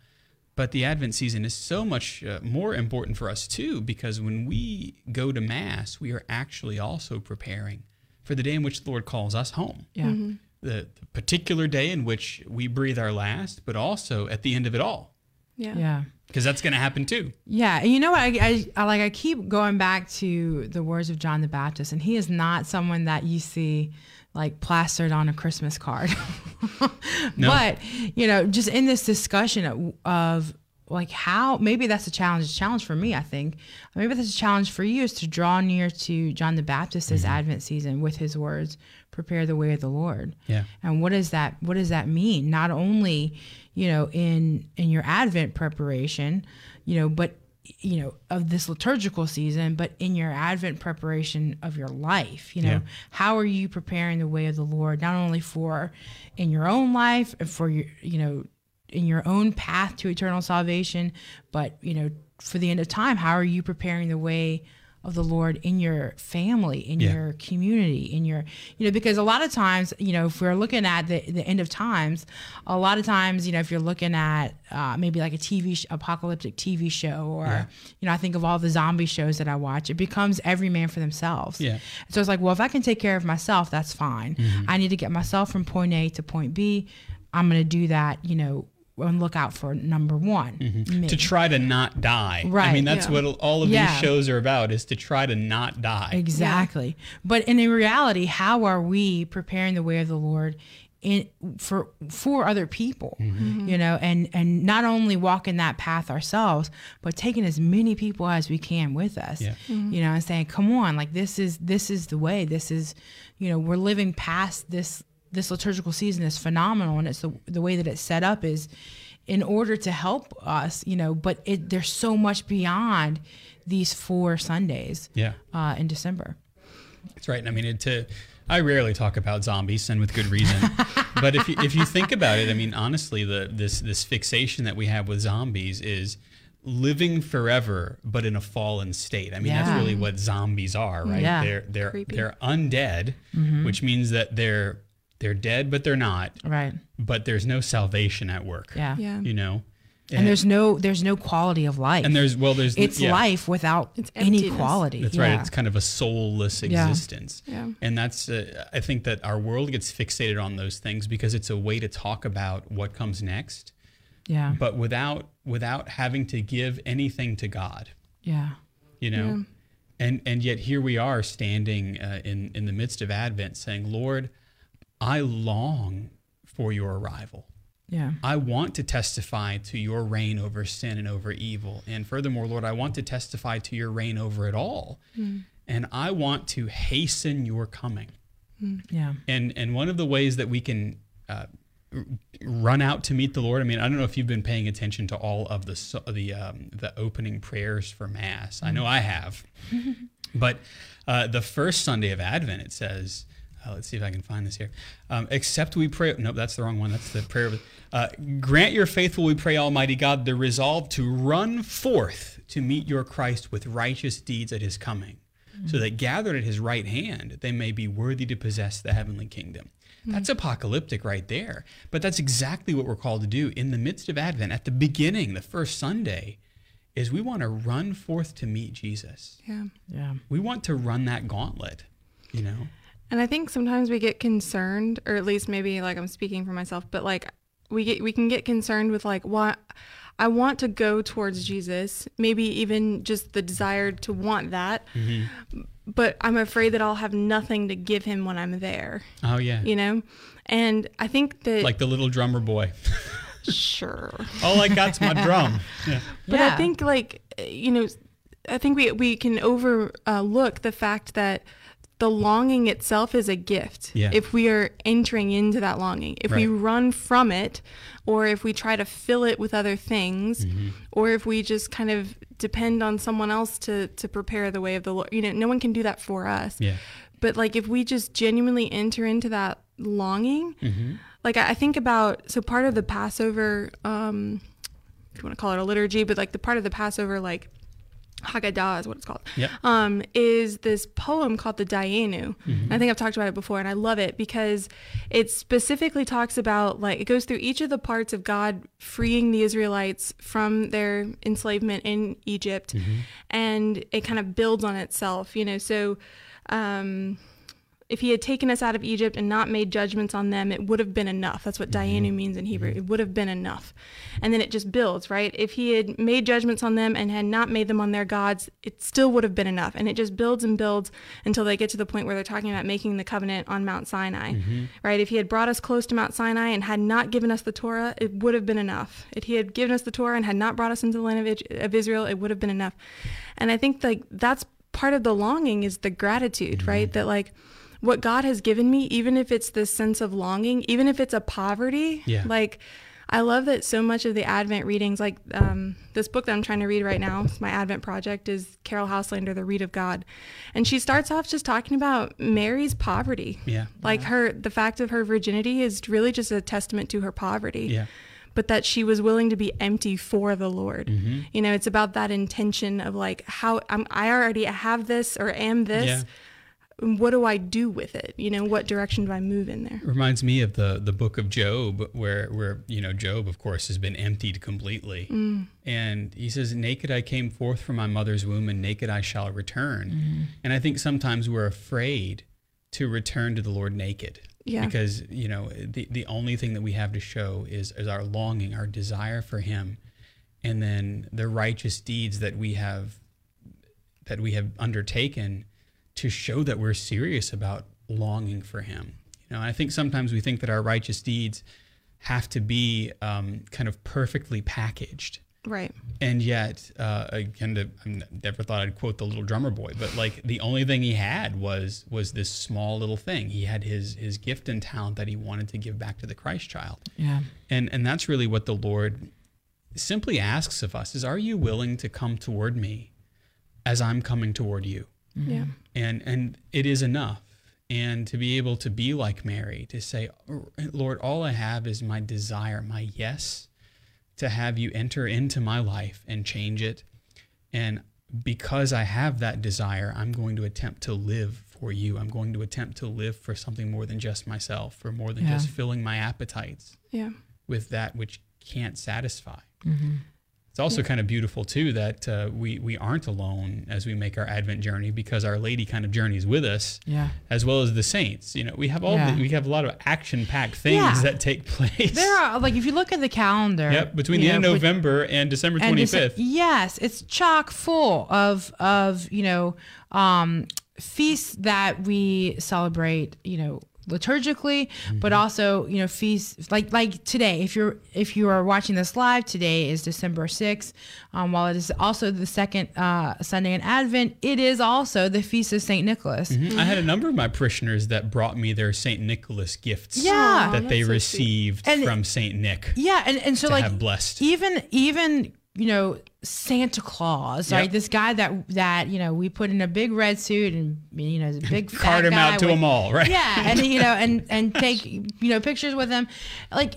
But the Advent season is so much uh, more important for us too because when we go to mass, we are actually also preparing for the day in which the Lord calls us home. yeah. The, the particular day in which we breathe our last, but also at the end of it all, Yeah. yeah. because that's going to happen too. Yeah, and you know what? I, I, I like. I keep going back to the words of John the Baptist, and he is not someone that you see like plastered on a Christmas card. No. But you know, just in this discussion of, of like how maybe that's a challenge. A challenge for me, I think. Maybe that's a challenge for you is to draw near to John the Baptist this mm-hmm. Advent season with his words, "Prepare the way of the Lord." Yeah. And what does that what does that mean? Not only, you know, in in your Advent preparation, you know, but you know of this liturgical season but in your advent preparation of your life you know Yeah. how are you preparing the way of the lord not only for in your own life and for your you know in your own path to eternal salvation but you know for the end of time how are you preparing the way of the lord in your family in Yeah. your community in your you know because a lot of times you know if we're looking at the, the end of times a lot of times you know if you're looking at uh, maybe like a tv sh- apocalyptic tv show or Yeah. you know i think of all the zombie shows that i watch it becomes every man for themselves Yeah. so it's like well if i can take care of myself that's fine Mm-hmm. i need to get myself from point a to point b i'm going to do that you know and look out for number one. Mm-hmm. to try to not die. Right. I mean, that's Yeah. what all of Yeah. these shows are about is to try to not die. Exactly. But in reality, how are we preparing the way of the Lord in for for other people? Mm-hmm. You know, and and not only walking that path ourselves, but taking as many people as we can with us. Yeah. You know, and saying, "Come on, like this is this is the way. This is, you know, we're living past this this liturgical season is phenomenal and it's the the way that it's set up is in order to help us, you know, but it there's so much beyond these four Sundays Yeah. uh, in December. That's right. And i mean, it, to, I rarely talk about zombies, and with good reason. but if you, if you think about it, I mean, honestly, the this this fixation that we have with zombies is living forever, but in a fallen state. I mean, Yeah. that's really what zombies are, right? Yeah. They're they're Creepy. they're undead, which means that they're they're dead, but they're not. Right. But there's no salvation at work. Yeah. Yeah. You know. And there's no there's no quality of life. and there's well there's it's yeah. life without It's any quality. That's yeah. right. It's kind of a soulless Yeah. existence. Yeah. And that's, uh, I think that our world gets fixated on those things because it's a way to talk about what comes next, yeah. but without without having to give anything to God, Yeah. you know. And and yet here we are standing uh, in in the midst of Advent, saying, "Lord, I long for your arrival." Yeah. I want to testify to your reign over sin and over evil. And furthermore, Lord, I want to testify to your reign over it all. And I want to hasten your coming. Yeah. And and one of the ways that we can uh, run out to meet the Lord. I mean, I don't know if you've been paying attention to all of the the um, the opening prayers for Mass. I know I have. but uh, the first Sunday of Advent, it says. Uh, let's see if I can find this here. Um, except we pray. Nope, that's the wrong one. That's the prayer. Of, uh, Grant your faithful, we pray, Almighty God, the resolve to run forth to meet your Christ with righteous deeds at his coming, so that gathered at his right hand, they may be worthy to possess the heavenly kingdom. That's apocalyptic right there. But that's exactly what we're called to do in the midst of Advent, at the beginning, the first Sunday, is we want to run forth to meet Jesus. Yeah. Yeah. We want to run that gauntlet, you know? And I think sometimes we get concerned, or at least maybe like I'm speaking for myself, but like we get we can get concerned with like why I want to go towards Jesus, maybe even just the desire to want that, but I'm afraid that I'll have nothing to give him when I'm there, Oh, yeah. you know? And I think that Like the little drummer boy. sure. All I got's my drum. Yeah. But Yeah. I think like you know, I think we we can overlook uh, the fact that the longing itself is a gift. Yeah. If we are entering into that longing, if we run from it, or if we try to fill it with other things, Mm-hmm. or if we just kind of depend on someone else to to prepare the way of the Lord, you know, no one can do that for us. Yeah. But like if we just genuinely enter into that longing, Mm-hmm. like I I think about so part of the Passover, um, if you want to call it a liturgy, but like the part of the Passover, like Haggadah is what it's called. Yep. Um, is this poem called the Dayenu. Mm-hmm. I think I've talked about it before, and I love it because it specifically talks about like it goes through each of the parts of God freeing the Israelites from their enslavement in Egypt, Mm-hmm. and it kind of builds on itself. You know, so. Um, if he had taken us out of Egypt and not made judgments on them, it would have been enough. That's what Dayenu mm-hmm. means in Hebrew. Mm-hmm. It would have been enough. And then it just builds, right? If he had made judgments on them and had not made them on their gods, it still would have been enough. And it just builds and builds until they get to the point where they're talking about making the covenant on Mount Sinai, mm-hmm. right? If he had brought us close to Mount Sinai and had not given us the Torah, it would have been enough. If he had given us the Torah and had not brought us into the land of, of Israel, it would have been enough. And I think like that's part of the longing is the gratitude, right? That like what God has given me, even if it's this sense of longing, even if it's a poverty, Yeah. like I love that so much of the Advent readings, like um, this book that I'm trying to read right now, my Advent project is Caryll Houselander, The Reed of God. And she starts off just talking about Mary's poverty. Yeah. Like her, the fact of her virginity is really just a testament to her poverty. Yeah. But that she was willing to be empty for the Lord. Mm-hmm. You know, it's about that intention of like, how I'm, I already have this or am this. Yeah. What do I do with it? You know, what direction do I move in there? reminds me of the the book of Job, where where you know Job, of course, has been emptied completely, Mm. and he says, "Naked I came forth from my mother's womb, and naked I shall return." Mm-hmm. And I think sometimes we're afraid to return to the Lord naked, Yeah. because you know the the only thing that we have to show is is our longing, our desire for Him, and then the righteous deeds that we have that we have undertaken to show that we're serious about longing for him. You know, I think sometimes we think that our righteous deeds have to be um, kind of perfectly packaged. Right. And yet, uh, again, I never thought I'd quote the little drummer boy, but like the only thing he had was was this small little thing. He had his his gift and talent that he wanted to give back to the Christ child Yeah. and and that's really what the lord simply asks of us is are you willing to come toward me as i'm coming toward you Yeah. Mm-hmm. and and it is enough and to be able to be like mary to say lord all i have is my desire my yes to have you enter into my life and change it and because i have that desire i'm going to attempt to live for you i'm going to attempt to live for something more than just myself for more than Yeah. just filling my appetites Yeah. with that which can't satisfy. Mm-hmm. It's also kind of beautiful too that uh, we we aren't alone as we make our Advent journey because Our Lady kind of journeys with us, Yeah. as well as the saints. You know, we have all Yeah. the, we have a lot of action packed things Yeah. that take place. There are like if you look at the calendar. Yep, between the end of November and December twenty fifth. Yes, it's chock full of of you know um, feasts that we celebrate. You know liturgically but Mm-hmm. also you know feast like like today if you're if you are watching this live today is december 6th um, while it is also the second uh, sunday in advent it is also the feast of saint nicholas I had a number of my parishioners that brought me their Saint Nicholas gifts Yeah. that Aw, they so received And- from Saint Nick Yeah, and, and so to like have blessed. even even you know Santa Claus, Yep. right? This guy that that you know we put in a big red suit and you know the big fat Cart him out to with- a mall, right? Yeah, and you know and and take you know pictures with him, like.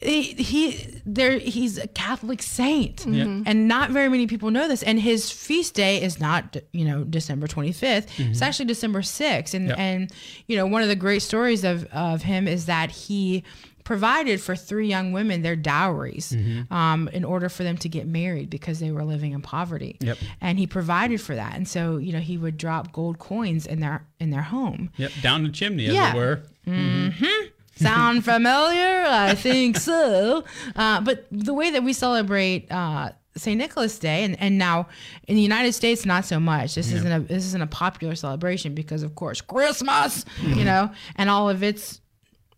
He, he there he's a Catholic saint, mm-hmm. and not very many people know this. And his feast day is not you know December twenty It's mm-hmm. actually December sixth. And Yep. and you know one of the great stories of of him is that he provided for three young women their dowries Mm-hmm. um, in order for them to get married because they were living in poverty. Yep. And he provided for that, and so you know he would drop gold coins in their in their home. Yep, down the chimney, as Yeah. it were. Sound familiar? I think so. Uh, but the way that we celebrate uh, St. Nicholas Day, and, and now in the United States, not so much. This isn't a this isn't a popular celebration because, of course, Christmas, you know, and all of its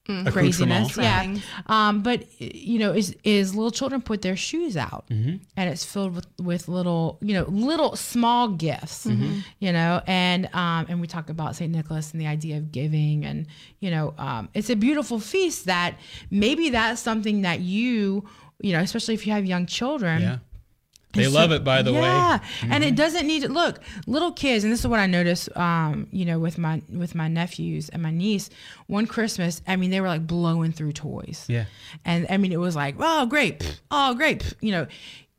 craziness. Yeah. Um, but you know, is is little children put their shoes out, Mm-hmm. and it's filled with with little, you know, little small gifts, Mm-hmm. you know, and um, and we talk about Saint Nicholas and the idea of giving, and you know, um, it's a beautiful feast that maybe that's something that you, you know, especially if you have young children. Yeah. They And love it, by the way. Yeah, and it doesn't need to look little kids, and this is what I noticed. Um, you know, with my with my nephews and my niece, one Christmas, I mean, they were like blowing through toys. Yeah. and I mean, it was like, oh great, oh great, you know,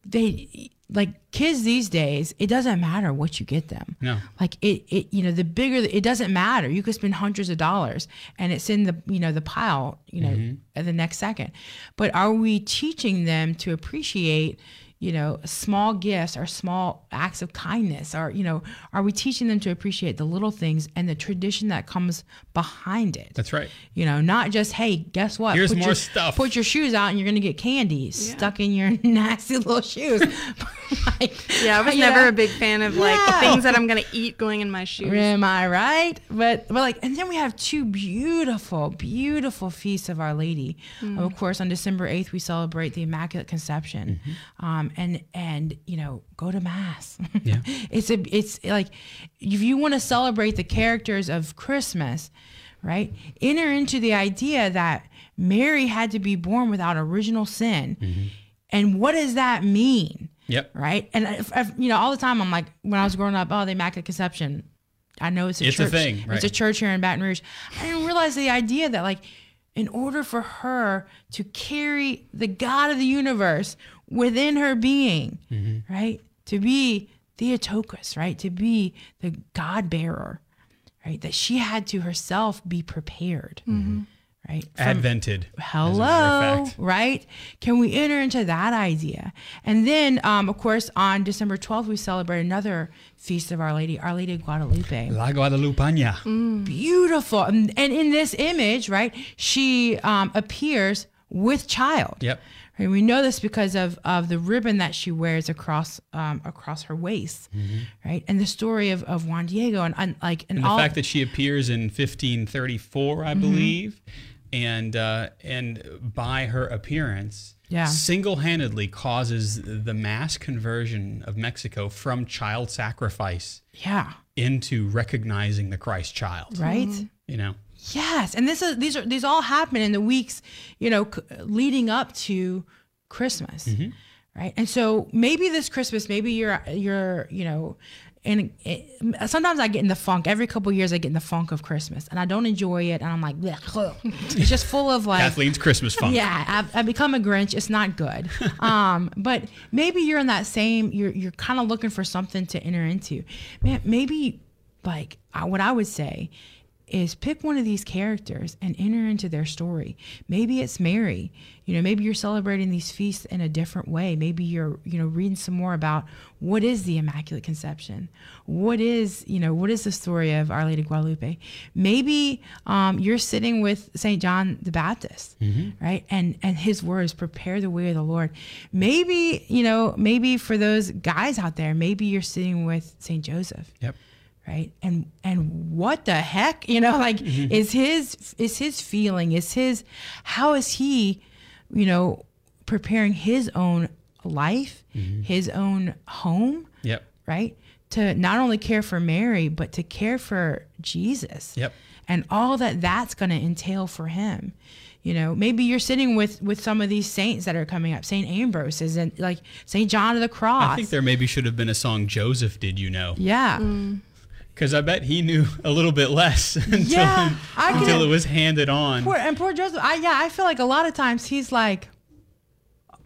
they like kids these days. It doesn't matter what you get them. No. like it, it, you know, the bigger the- it doesn't matter. You could spend hundreds of dollars, and it's in the you know the pile, you know, Mm-hmm. at the next second. But are we teaching them to appreciate? You know, small gifts or small acts of kindness? Or, you know, are we teaching them to appreciate the little things and the tradition that comes behind it? That's right. You know, not just, hey, guess what? Here's Put more your, stuff. Put your shoes out and you're going to get candy stuck in your nasty little shoes. Like, Yeah, I was never know, a big fan of like No. things that I'm gonna eat going in my shoes. Am I right? But but like, and then we have two beautiful, beautiful feasts of Our Lady. Of course, on December eighth, we celebrate the Immaculate Conception, um, and and you know, go to mass. Yeah. it's a it's like if you want to celebrate the characters of Christmas. right? Enter into the idea that Mary had to be born without original sin. Mm-hmm. And what does that mean? Yep. Right. And if, if, you know, all the time I'm like, when I was growing up, oh, the Immaculate Conception. I know it's a It's a church. thing, It's a church here in Baton Rouge. I didn't realize the idea that like, in order for her to carry the God of the universe within her being, Mm-hmm. right? To be Theotokos, right? To be the God bearer, right? That she had to herself be prepared, right? From- Advented. as a matter of Hello, right? Can we enter into that idea? And then, um, of course, on December 12th, we celebrate another feast of Our Lady, Our Lady of Guadalupe. La Guadalupana. Mm. Beautiful. And, and in this image, right, she um, appears with child. Yep. And we know this because of, of the ribbon that she wears across um, across her waist, right? And the story of, of Juan Diego and, and like and, And the all fact that she appears in 1534, Mm-hmm. I believe, and uh, and by her appearance, Yeah. single-handedly causes the mass conversion of Mexico from child sacrifice yeah, into recognizing the Christ child. right. You know, Yes, and this is these are these all happen in the weeks, you know, c- leading up to Christmas, right? And so maybe this Christmas, maybe you're you're you know, and it, sometimes I get in the funk. Every couple years, I get in the funk of Christmas, and I don't enjoy it, and I'm like, "Bleh, it's just full of like. Kathleen's Christmas funk. Yeah, I've, I've become a Grinch. It's not good. Um, but maybe you're in that same. You're you're kind of looking for something to enter into. Man, maybe like I, what I would say is pick one of these characters and enter into their story. Maybe it's Mary. You know, maybe you're celebrating these feasts in a different way. Maybe you're, you know, reading some more about what is the Immaculate Conception? What is, you know, what is the story of Our Lady of Guadalupe? Maybe um, you're sitting with St. John the Baptist, right? And and his words prepare the way of the Lord. Maybe, you know, maybe for those guys out there, maybe you're sitting with St. Joseph Yep. Right? And and what the heck you know like mm-hmm. is his is his feeling? Is his how is he you know preparing his own life mm-hmm. his own home Yep. right? To not only care for mary but to care for jesus. Yep. and all that that's going to entail for him. You know maybe you're sitting with with some of these saints that are coming up. Saint ambrose is and like saint john of the cross I think there maybe should have been a song Joseph Did You Know? yeah mm. Because I bet he knew a little bit less until, Yeah, I can- until it was handed on. Poor, and poor Joseph. I yeah, I feel like a lot of times he's like,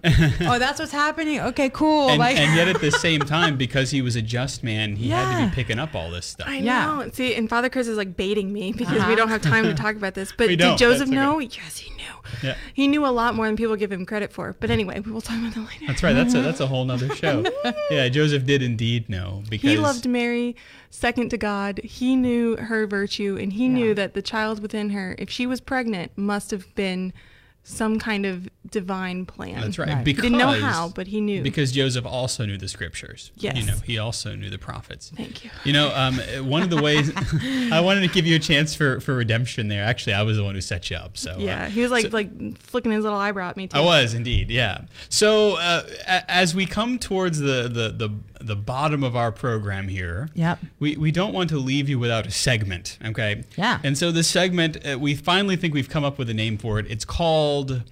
"Oh, that's what's happening. Okay, cool." and, like, and yet at the same time, because he was a just man, he had to be picking up all this stuff. I Yeah. know. See, and Father Chris is like baiting me because Uh-huh. we don't have time to talk about this. But did Joseph that's okay. know? Yes, he knew. Yeah. He knew a lot more than people give him credit for. But anyway, we will talk about that later. That's right. That's a that's a whole nother show. yeah, Joseph did indeed know because He loved Mary second to God. He knew her virtue, and he knew that the child within her, if she was pregnant, must have been some kind of divine plan. That's right. Right. He Because didn't know how, but he knew. because Joseph also knew the scriptures. Yes. You know, he also knew the prophets. Thank you. You know, um, one of the ways I wanted to give you a chance for, for redemption there. Actually, I was the one who set you up. So uh, Yeah, he was like so- like flicking his little eyebrow at me too. I was indeed, yeah. So uh, a- as we come towards the, the the the bottom of our program here, Yep. we we don't want to leave you without a segment, okay? Yeah. And so this segment, uh, we finally think we've come up with a name for it. It's called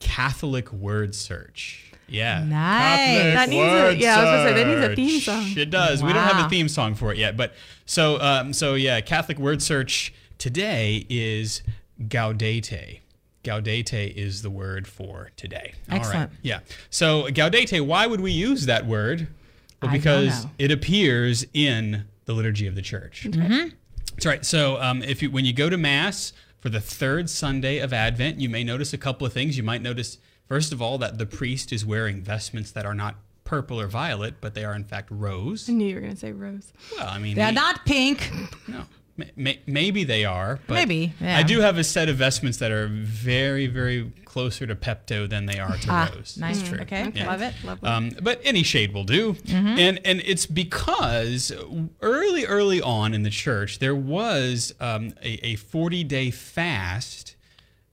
Catholic Word Search. Yeah. Nice. Catholic That needs a- Word yeah, I was gonna say, that needs a theme song. It does. We don't have a theme song for it yet, but so um, so yeah, Catholic Word Search today is Gaudete. Gaudete is the word for today. All right. Excellent. Yeah. So Gaudete, why would we use that word? Well, because it appears in the liturgy of the church. Mm-hmm. That's right. So um, if you when you go to mass for the third Sunday of Advent, you may notice a couple of things. You might notice first of all that the priest is wearing vestments that are not purple or violet, but they are in fact rose. I knew you were gonna say Rose. Well, I mean, They're he- not pink. no. May- may- Maybe they are, but Maybe, yeah. I do have a set of vestments that are very, very closer to Pepto than they are to Ah, Rose. nice. That's true. Okay, Yeah. love it. Lovely. Um, but any shade will do. Mm-hmm. And and it's because early, early on in the church, there was um, a, a 40 day fast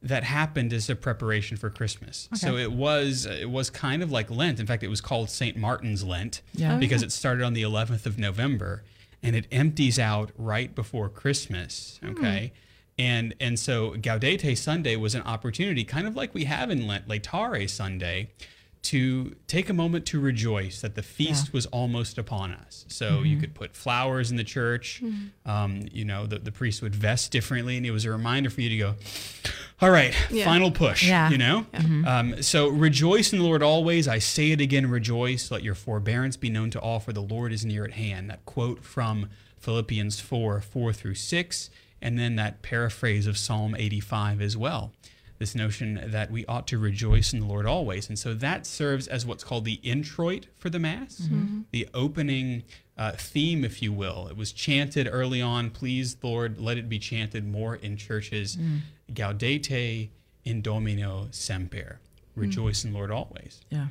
that happened as a preparation for Christmas. Okay. So it was it was kind of like Lent. In fact, it was called St. Martin's Lent Yeah. Oh, because it started on the 11th of November and it empties out right before Christmas. Hmm. Okay. And and so Gaudete Sunday was an opportunity, kind of like we have in Lent, Laetare Sunday, to take a moment to rejoice that the feast Yeah. was almost upon us. So you could put flowers in the church. Um, you know, the, the priest would vest differently, and it was a reminder for you to go, all right, Yeah. final push, Yeah. you know? Um, so rejoice in the Lord always. I say it again, rejoice. Let your forbearance be known to all, for the Lord is near at hand. That quote from Philippians 4 4 through 6, and then that paraphrase of Psalm 85 as well. This notion that we ought to rejoice in the Lord always. And so that serves as what's called the introit for the Mass, the opening uh, theme, if you will. It was chanted early on, please, Lord, let it be chanted more in churches. Gaudete in Domino semper. Rejoice in the Lord always. Yeah.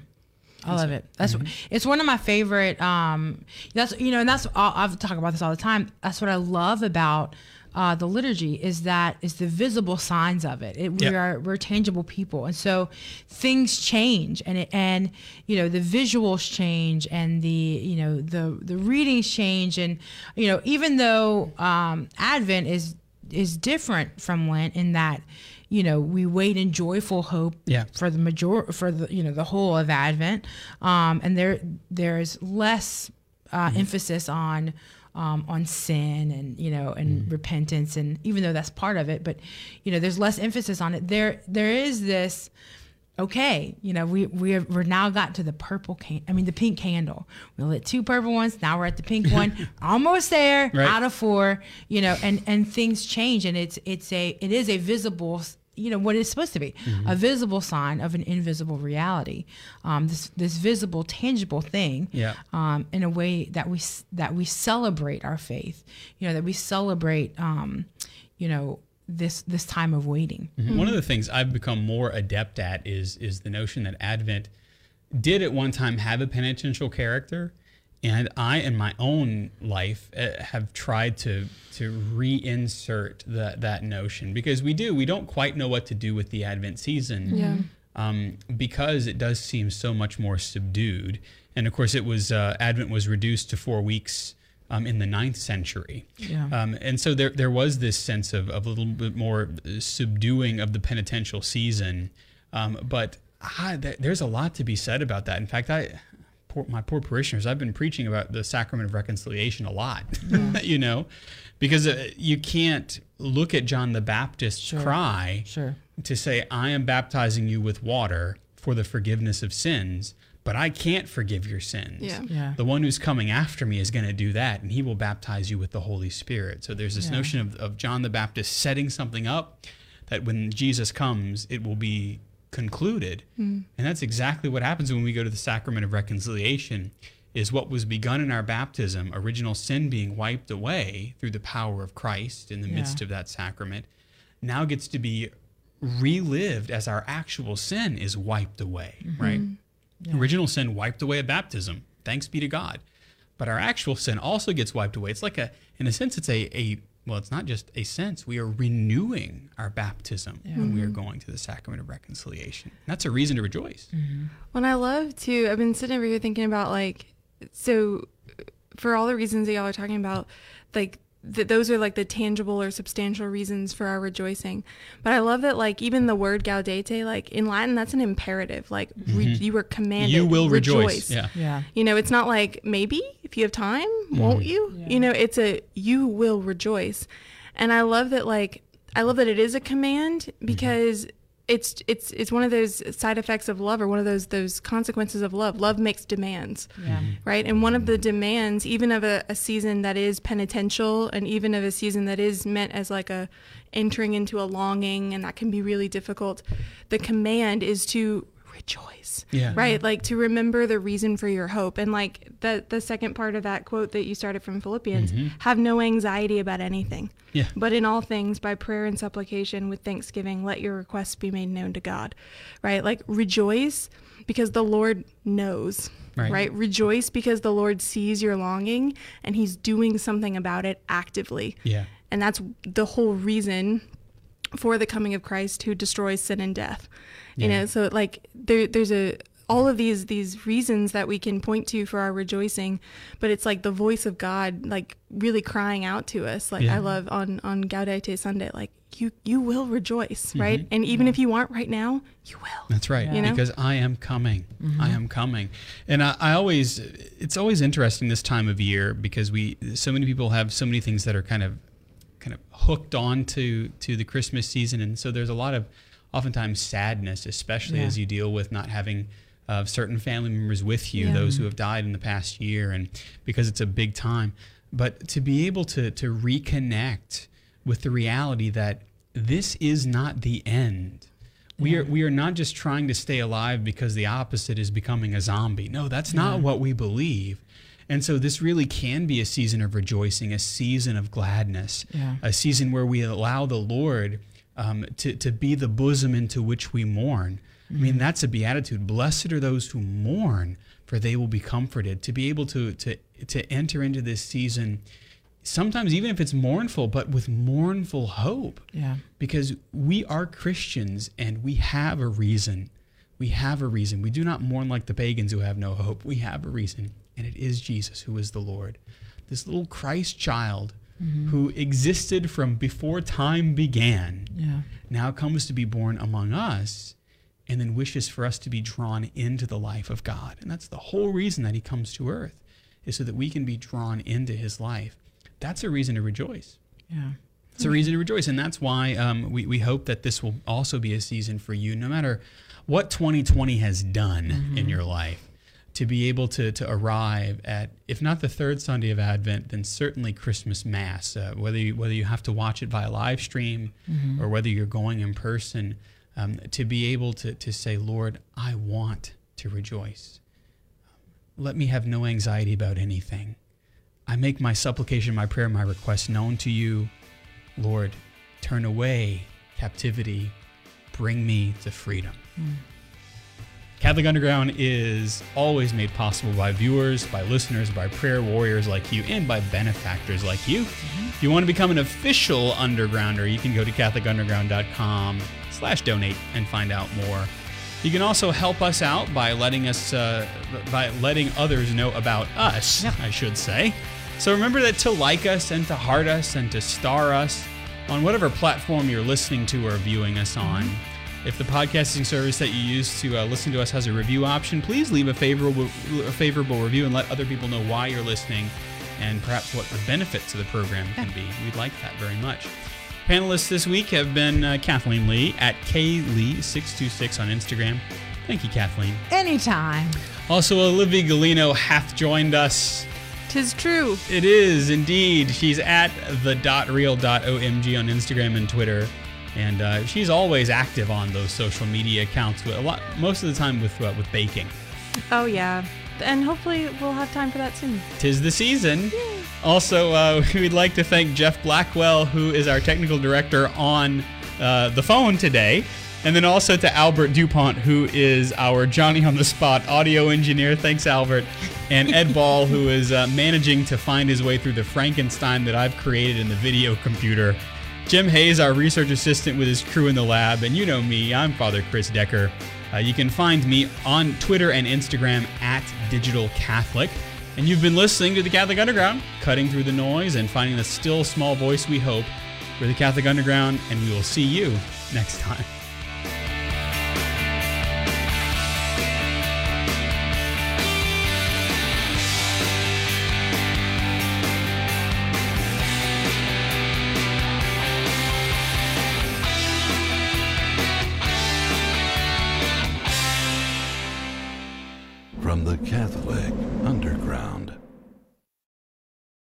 I love it. That's it's one of my favorite. Um, that's you know, and that's I've talked about this all the time. That's what I love about uh, the liturgy is that is the visible signs of it. it we Yep. are we're tangible people, and so things change, and it, and you know the visuals change, and the you know the the readings change, and you know even though um, Advent is is different from Lent in that you know we wait in joyful hope Yeah. for the major for the you know the whole of Advent, um, and there there's less uh, emphasis on um, on sin and you know and repentance and even though that's part of it, but you know there's less emphasis on it. There there is this. Okay, you know we we have, we're now got to the purple can. I mean the pink candle. We lit two purple ones. Now we're at the pink one. Almost there. Right. Out of four. You know, and and things change, and it's it's a it is a visible you know what it's supposed to be a visible sign of an invisible reality um, this this visible tangible thing Yeah. um, in a way that we that we celebrate our faith you know that we celebrate um, you know this this time of waiting. One of the things I've become more adept at is is the notion that Advent did at one time have a penitential character, and I, in my own life, uh, have tried to to reinsert that that notion because we do we don't quite know what to do with the Advent season. Yeah. Um, because it does seem so much more subdued, and of course, it was uh, Advent was reduced to four weeks um, in the ninth century. Yeah. Um, and so there, there was this sense of, of a little bit more subduing of the penitential season. Um, but ah, th- there's a lot to be said about that. In fact, I, poor, my poor parishioners, I've been preaching about the sacrament of reconciliation a lot, you know, because uh, you can't look at John the Baptist's Sure. cry sure to say, I am baptizing you with water for the forgiveness of sins, but I can't forgive your sins. Yeah. Yeah. The one who's coming after me is going to do that, and he will baptize you with the Holy Spirit. So there's this Yeah. notion of, of John the Baptist setting something up that when Jesus comes, it will be concluded. Hmm. And that's exactly what happens when we go to the sacrament of reconciliation is what was begun in our baptism, original sin being wiped away through the power of Christ in the Yeah. midst of that sacrament, now gets to be relived as our actual sin is wiped away, mm-hmm. right? Original sin wiped away at baptism. Thanks be to God. But our actual sin also gets wiped away. It's like a, in a sense, it's a, a well, it's not just a sense. We are renewing our baptism when we are mm-hmm. going to the sacrament of reconciliation. That's a reason to rejoice. Mm-hmm. When I love to, I've been sitting over here thinking about like, so for all the reasons that y'all are talking about, like that those are like the tangible or substantial reasons for our rejoicing. But I love that like even the word gaudete, like in Latin, that's an imperative. Like re- mm-hmm. you were commanded. You will rejoice. Yeah. yeah You know, it's not like maybe if you have time, won't mm-hmm. you? Yeah. You know, it's a you will rejoice. And I love that like I love that it is a command mm-hmm. because it's it's it's one of those side effects of love or one of those those consequences of love. Love makes demands. yeah Right. And one of the demands, even of a, a season that is penitential and even of a season that is meant as like a entering into a longing and that can be really difficult, the command is to rejoice Yeah. right like to remember the reason for your hope and like the the second part of that quote that you started from philippians mm-hmm. have no anxiety about anything Yeah. but in all things by prayer and supplication with thanksgiving let your requests be made known to god right like rejoice because the lord knows Right. right rejoice because the lord sees your longing and he's doing something about it actively Yeah. and that's the whole reason for the coming of Christ who destroys sin and death. You Yeah. know, so like there there's a all of these these reasons that we can point to for our rejoicing, but it's like the voice of God like really crying out to us. Like Yeah. I love on on Gaudete Sunday like you you will rejoice, Mm-hmm. right? And even if you aren't right now, you will. That's right. You know? Because I am coming. I am coming. And I, I always, it's always interesting this time of year because we, so many people have so many things that are kind of, kind of hooked on to, to the Christmas season. And so there's a lot of, oftentimes sadness, especially Yeah. as you deal with not having uh, certain family members with you, Yeah. those who have died in the past year, and because it's a big time. But to be able to to reconnect with the reality that this is not the end. We are we are not just trying to stay alive because the opposite is becoming a zombie. No, that's not what we believe. And so this really can be a season of rejoicing, a season of gladness, a season where we allow the Lord um, to, to be the bosom into which we mourn. I mean, that's a beatitude. Blessed are those who mourn, for they will be comforted. To be able to, to, to enter into this season, sometimes even if it's mournful, but with mournful hope Yeah. because we are Christians and we have a reason. We have a reason. We do not mourn like the pagans who have no hope. We have a reason, and it is Jesus who is the Lord. This little Christ child Mm-hmm. who existed from before time began Yeah. now comes to be born among us and then wishes for us to be drawn into the life of God. And that's the whole reason that he comes to earth is so that we can be drawn into his life. That's a reason to rejoice. Yeah. It's a hmm. reason to rejoice. And that's why um, we, we hope that this will also be a season for you, no matter what 2020 has done mm-hmm. in your life, to be able to, to arrive at, if not the third Sunday of Advent, then certainly Christmas Mass. Uh, whether, you, whether you have to watch it via live stream or whether you're going in person, um, to be able to, to say, Lord, I want to rejoice. Let me have no anxiety about anything. I make my supplication, my prayer, my request known to you. Lord, turn away captivity, bring me to freedom. Catholic Underground is always made possible by viewers, by listeners, by prayer warriors like you, and by benefactors like you. If you want to become an official Undergrounder, you can go to CatholicUnderground.com slash donate and find out more. You can also help us out by letting us uh, by letting others know about us, Yep. I should say. So remember that to like us and to heart us and to star us on whatever platform you're listening to or viewing us on. If the podcasting service that you use to uh, listen to us has a review option, please leave a favorable a favorable review and let other people know why you're listening and perhaps what the benefits of the program can be. We'd like that very much. Panelists this week have been uh, Kathleen Lee at klee626 on Instagram. Thank you, Kathleen. Anytime. Also, Olivia Galino hath joined us. Tis true. It is indeed. She's at the .real.omg on Instagram and Twitter, and uh, she's always active on those social media accounts. With a lot, most of the time with uh, with baking. Oh yeah. And hopefully we'll have time for that soon. Tis the season. Also, uh, we'd like to thank Jeff Blackwell, who is our technical director on uh, the phone today. And then also to Albert DuPont, who is our Johnny on the spot audio engineer. Thanks, Albert. And Ed Ball, who is uh, managing to find his way through the Frankenstein that I've created in the video computer. Jim Hayes, our research assistant with his crew in the lab. And you know me, I'm Father Chris Decker. Uh, you can find me on Twitter and Instagram at Digital Catholic. And you've been listening to the Catholic Underground, cutting through the noise and finding the still small voice we hope. We're the Catholic Underground, and we will see you next time.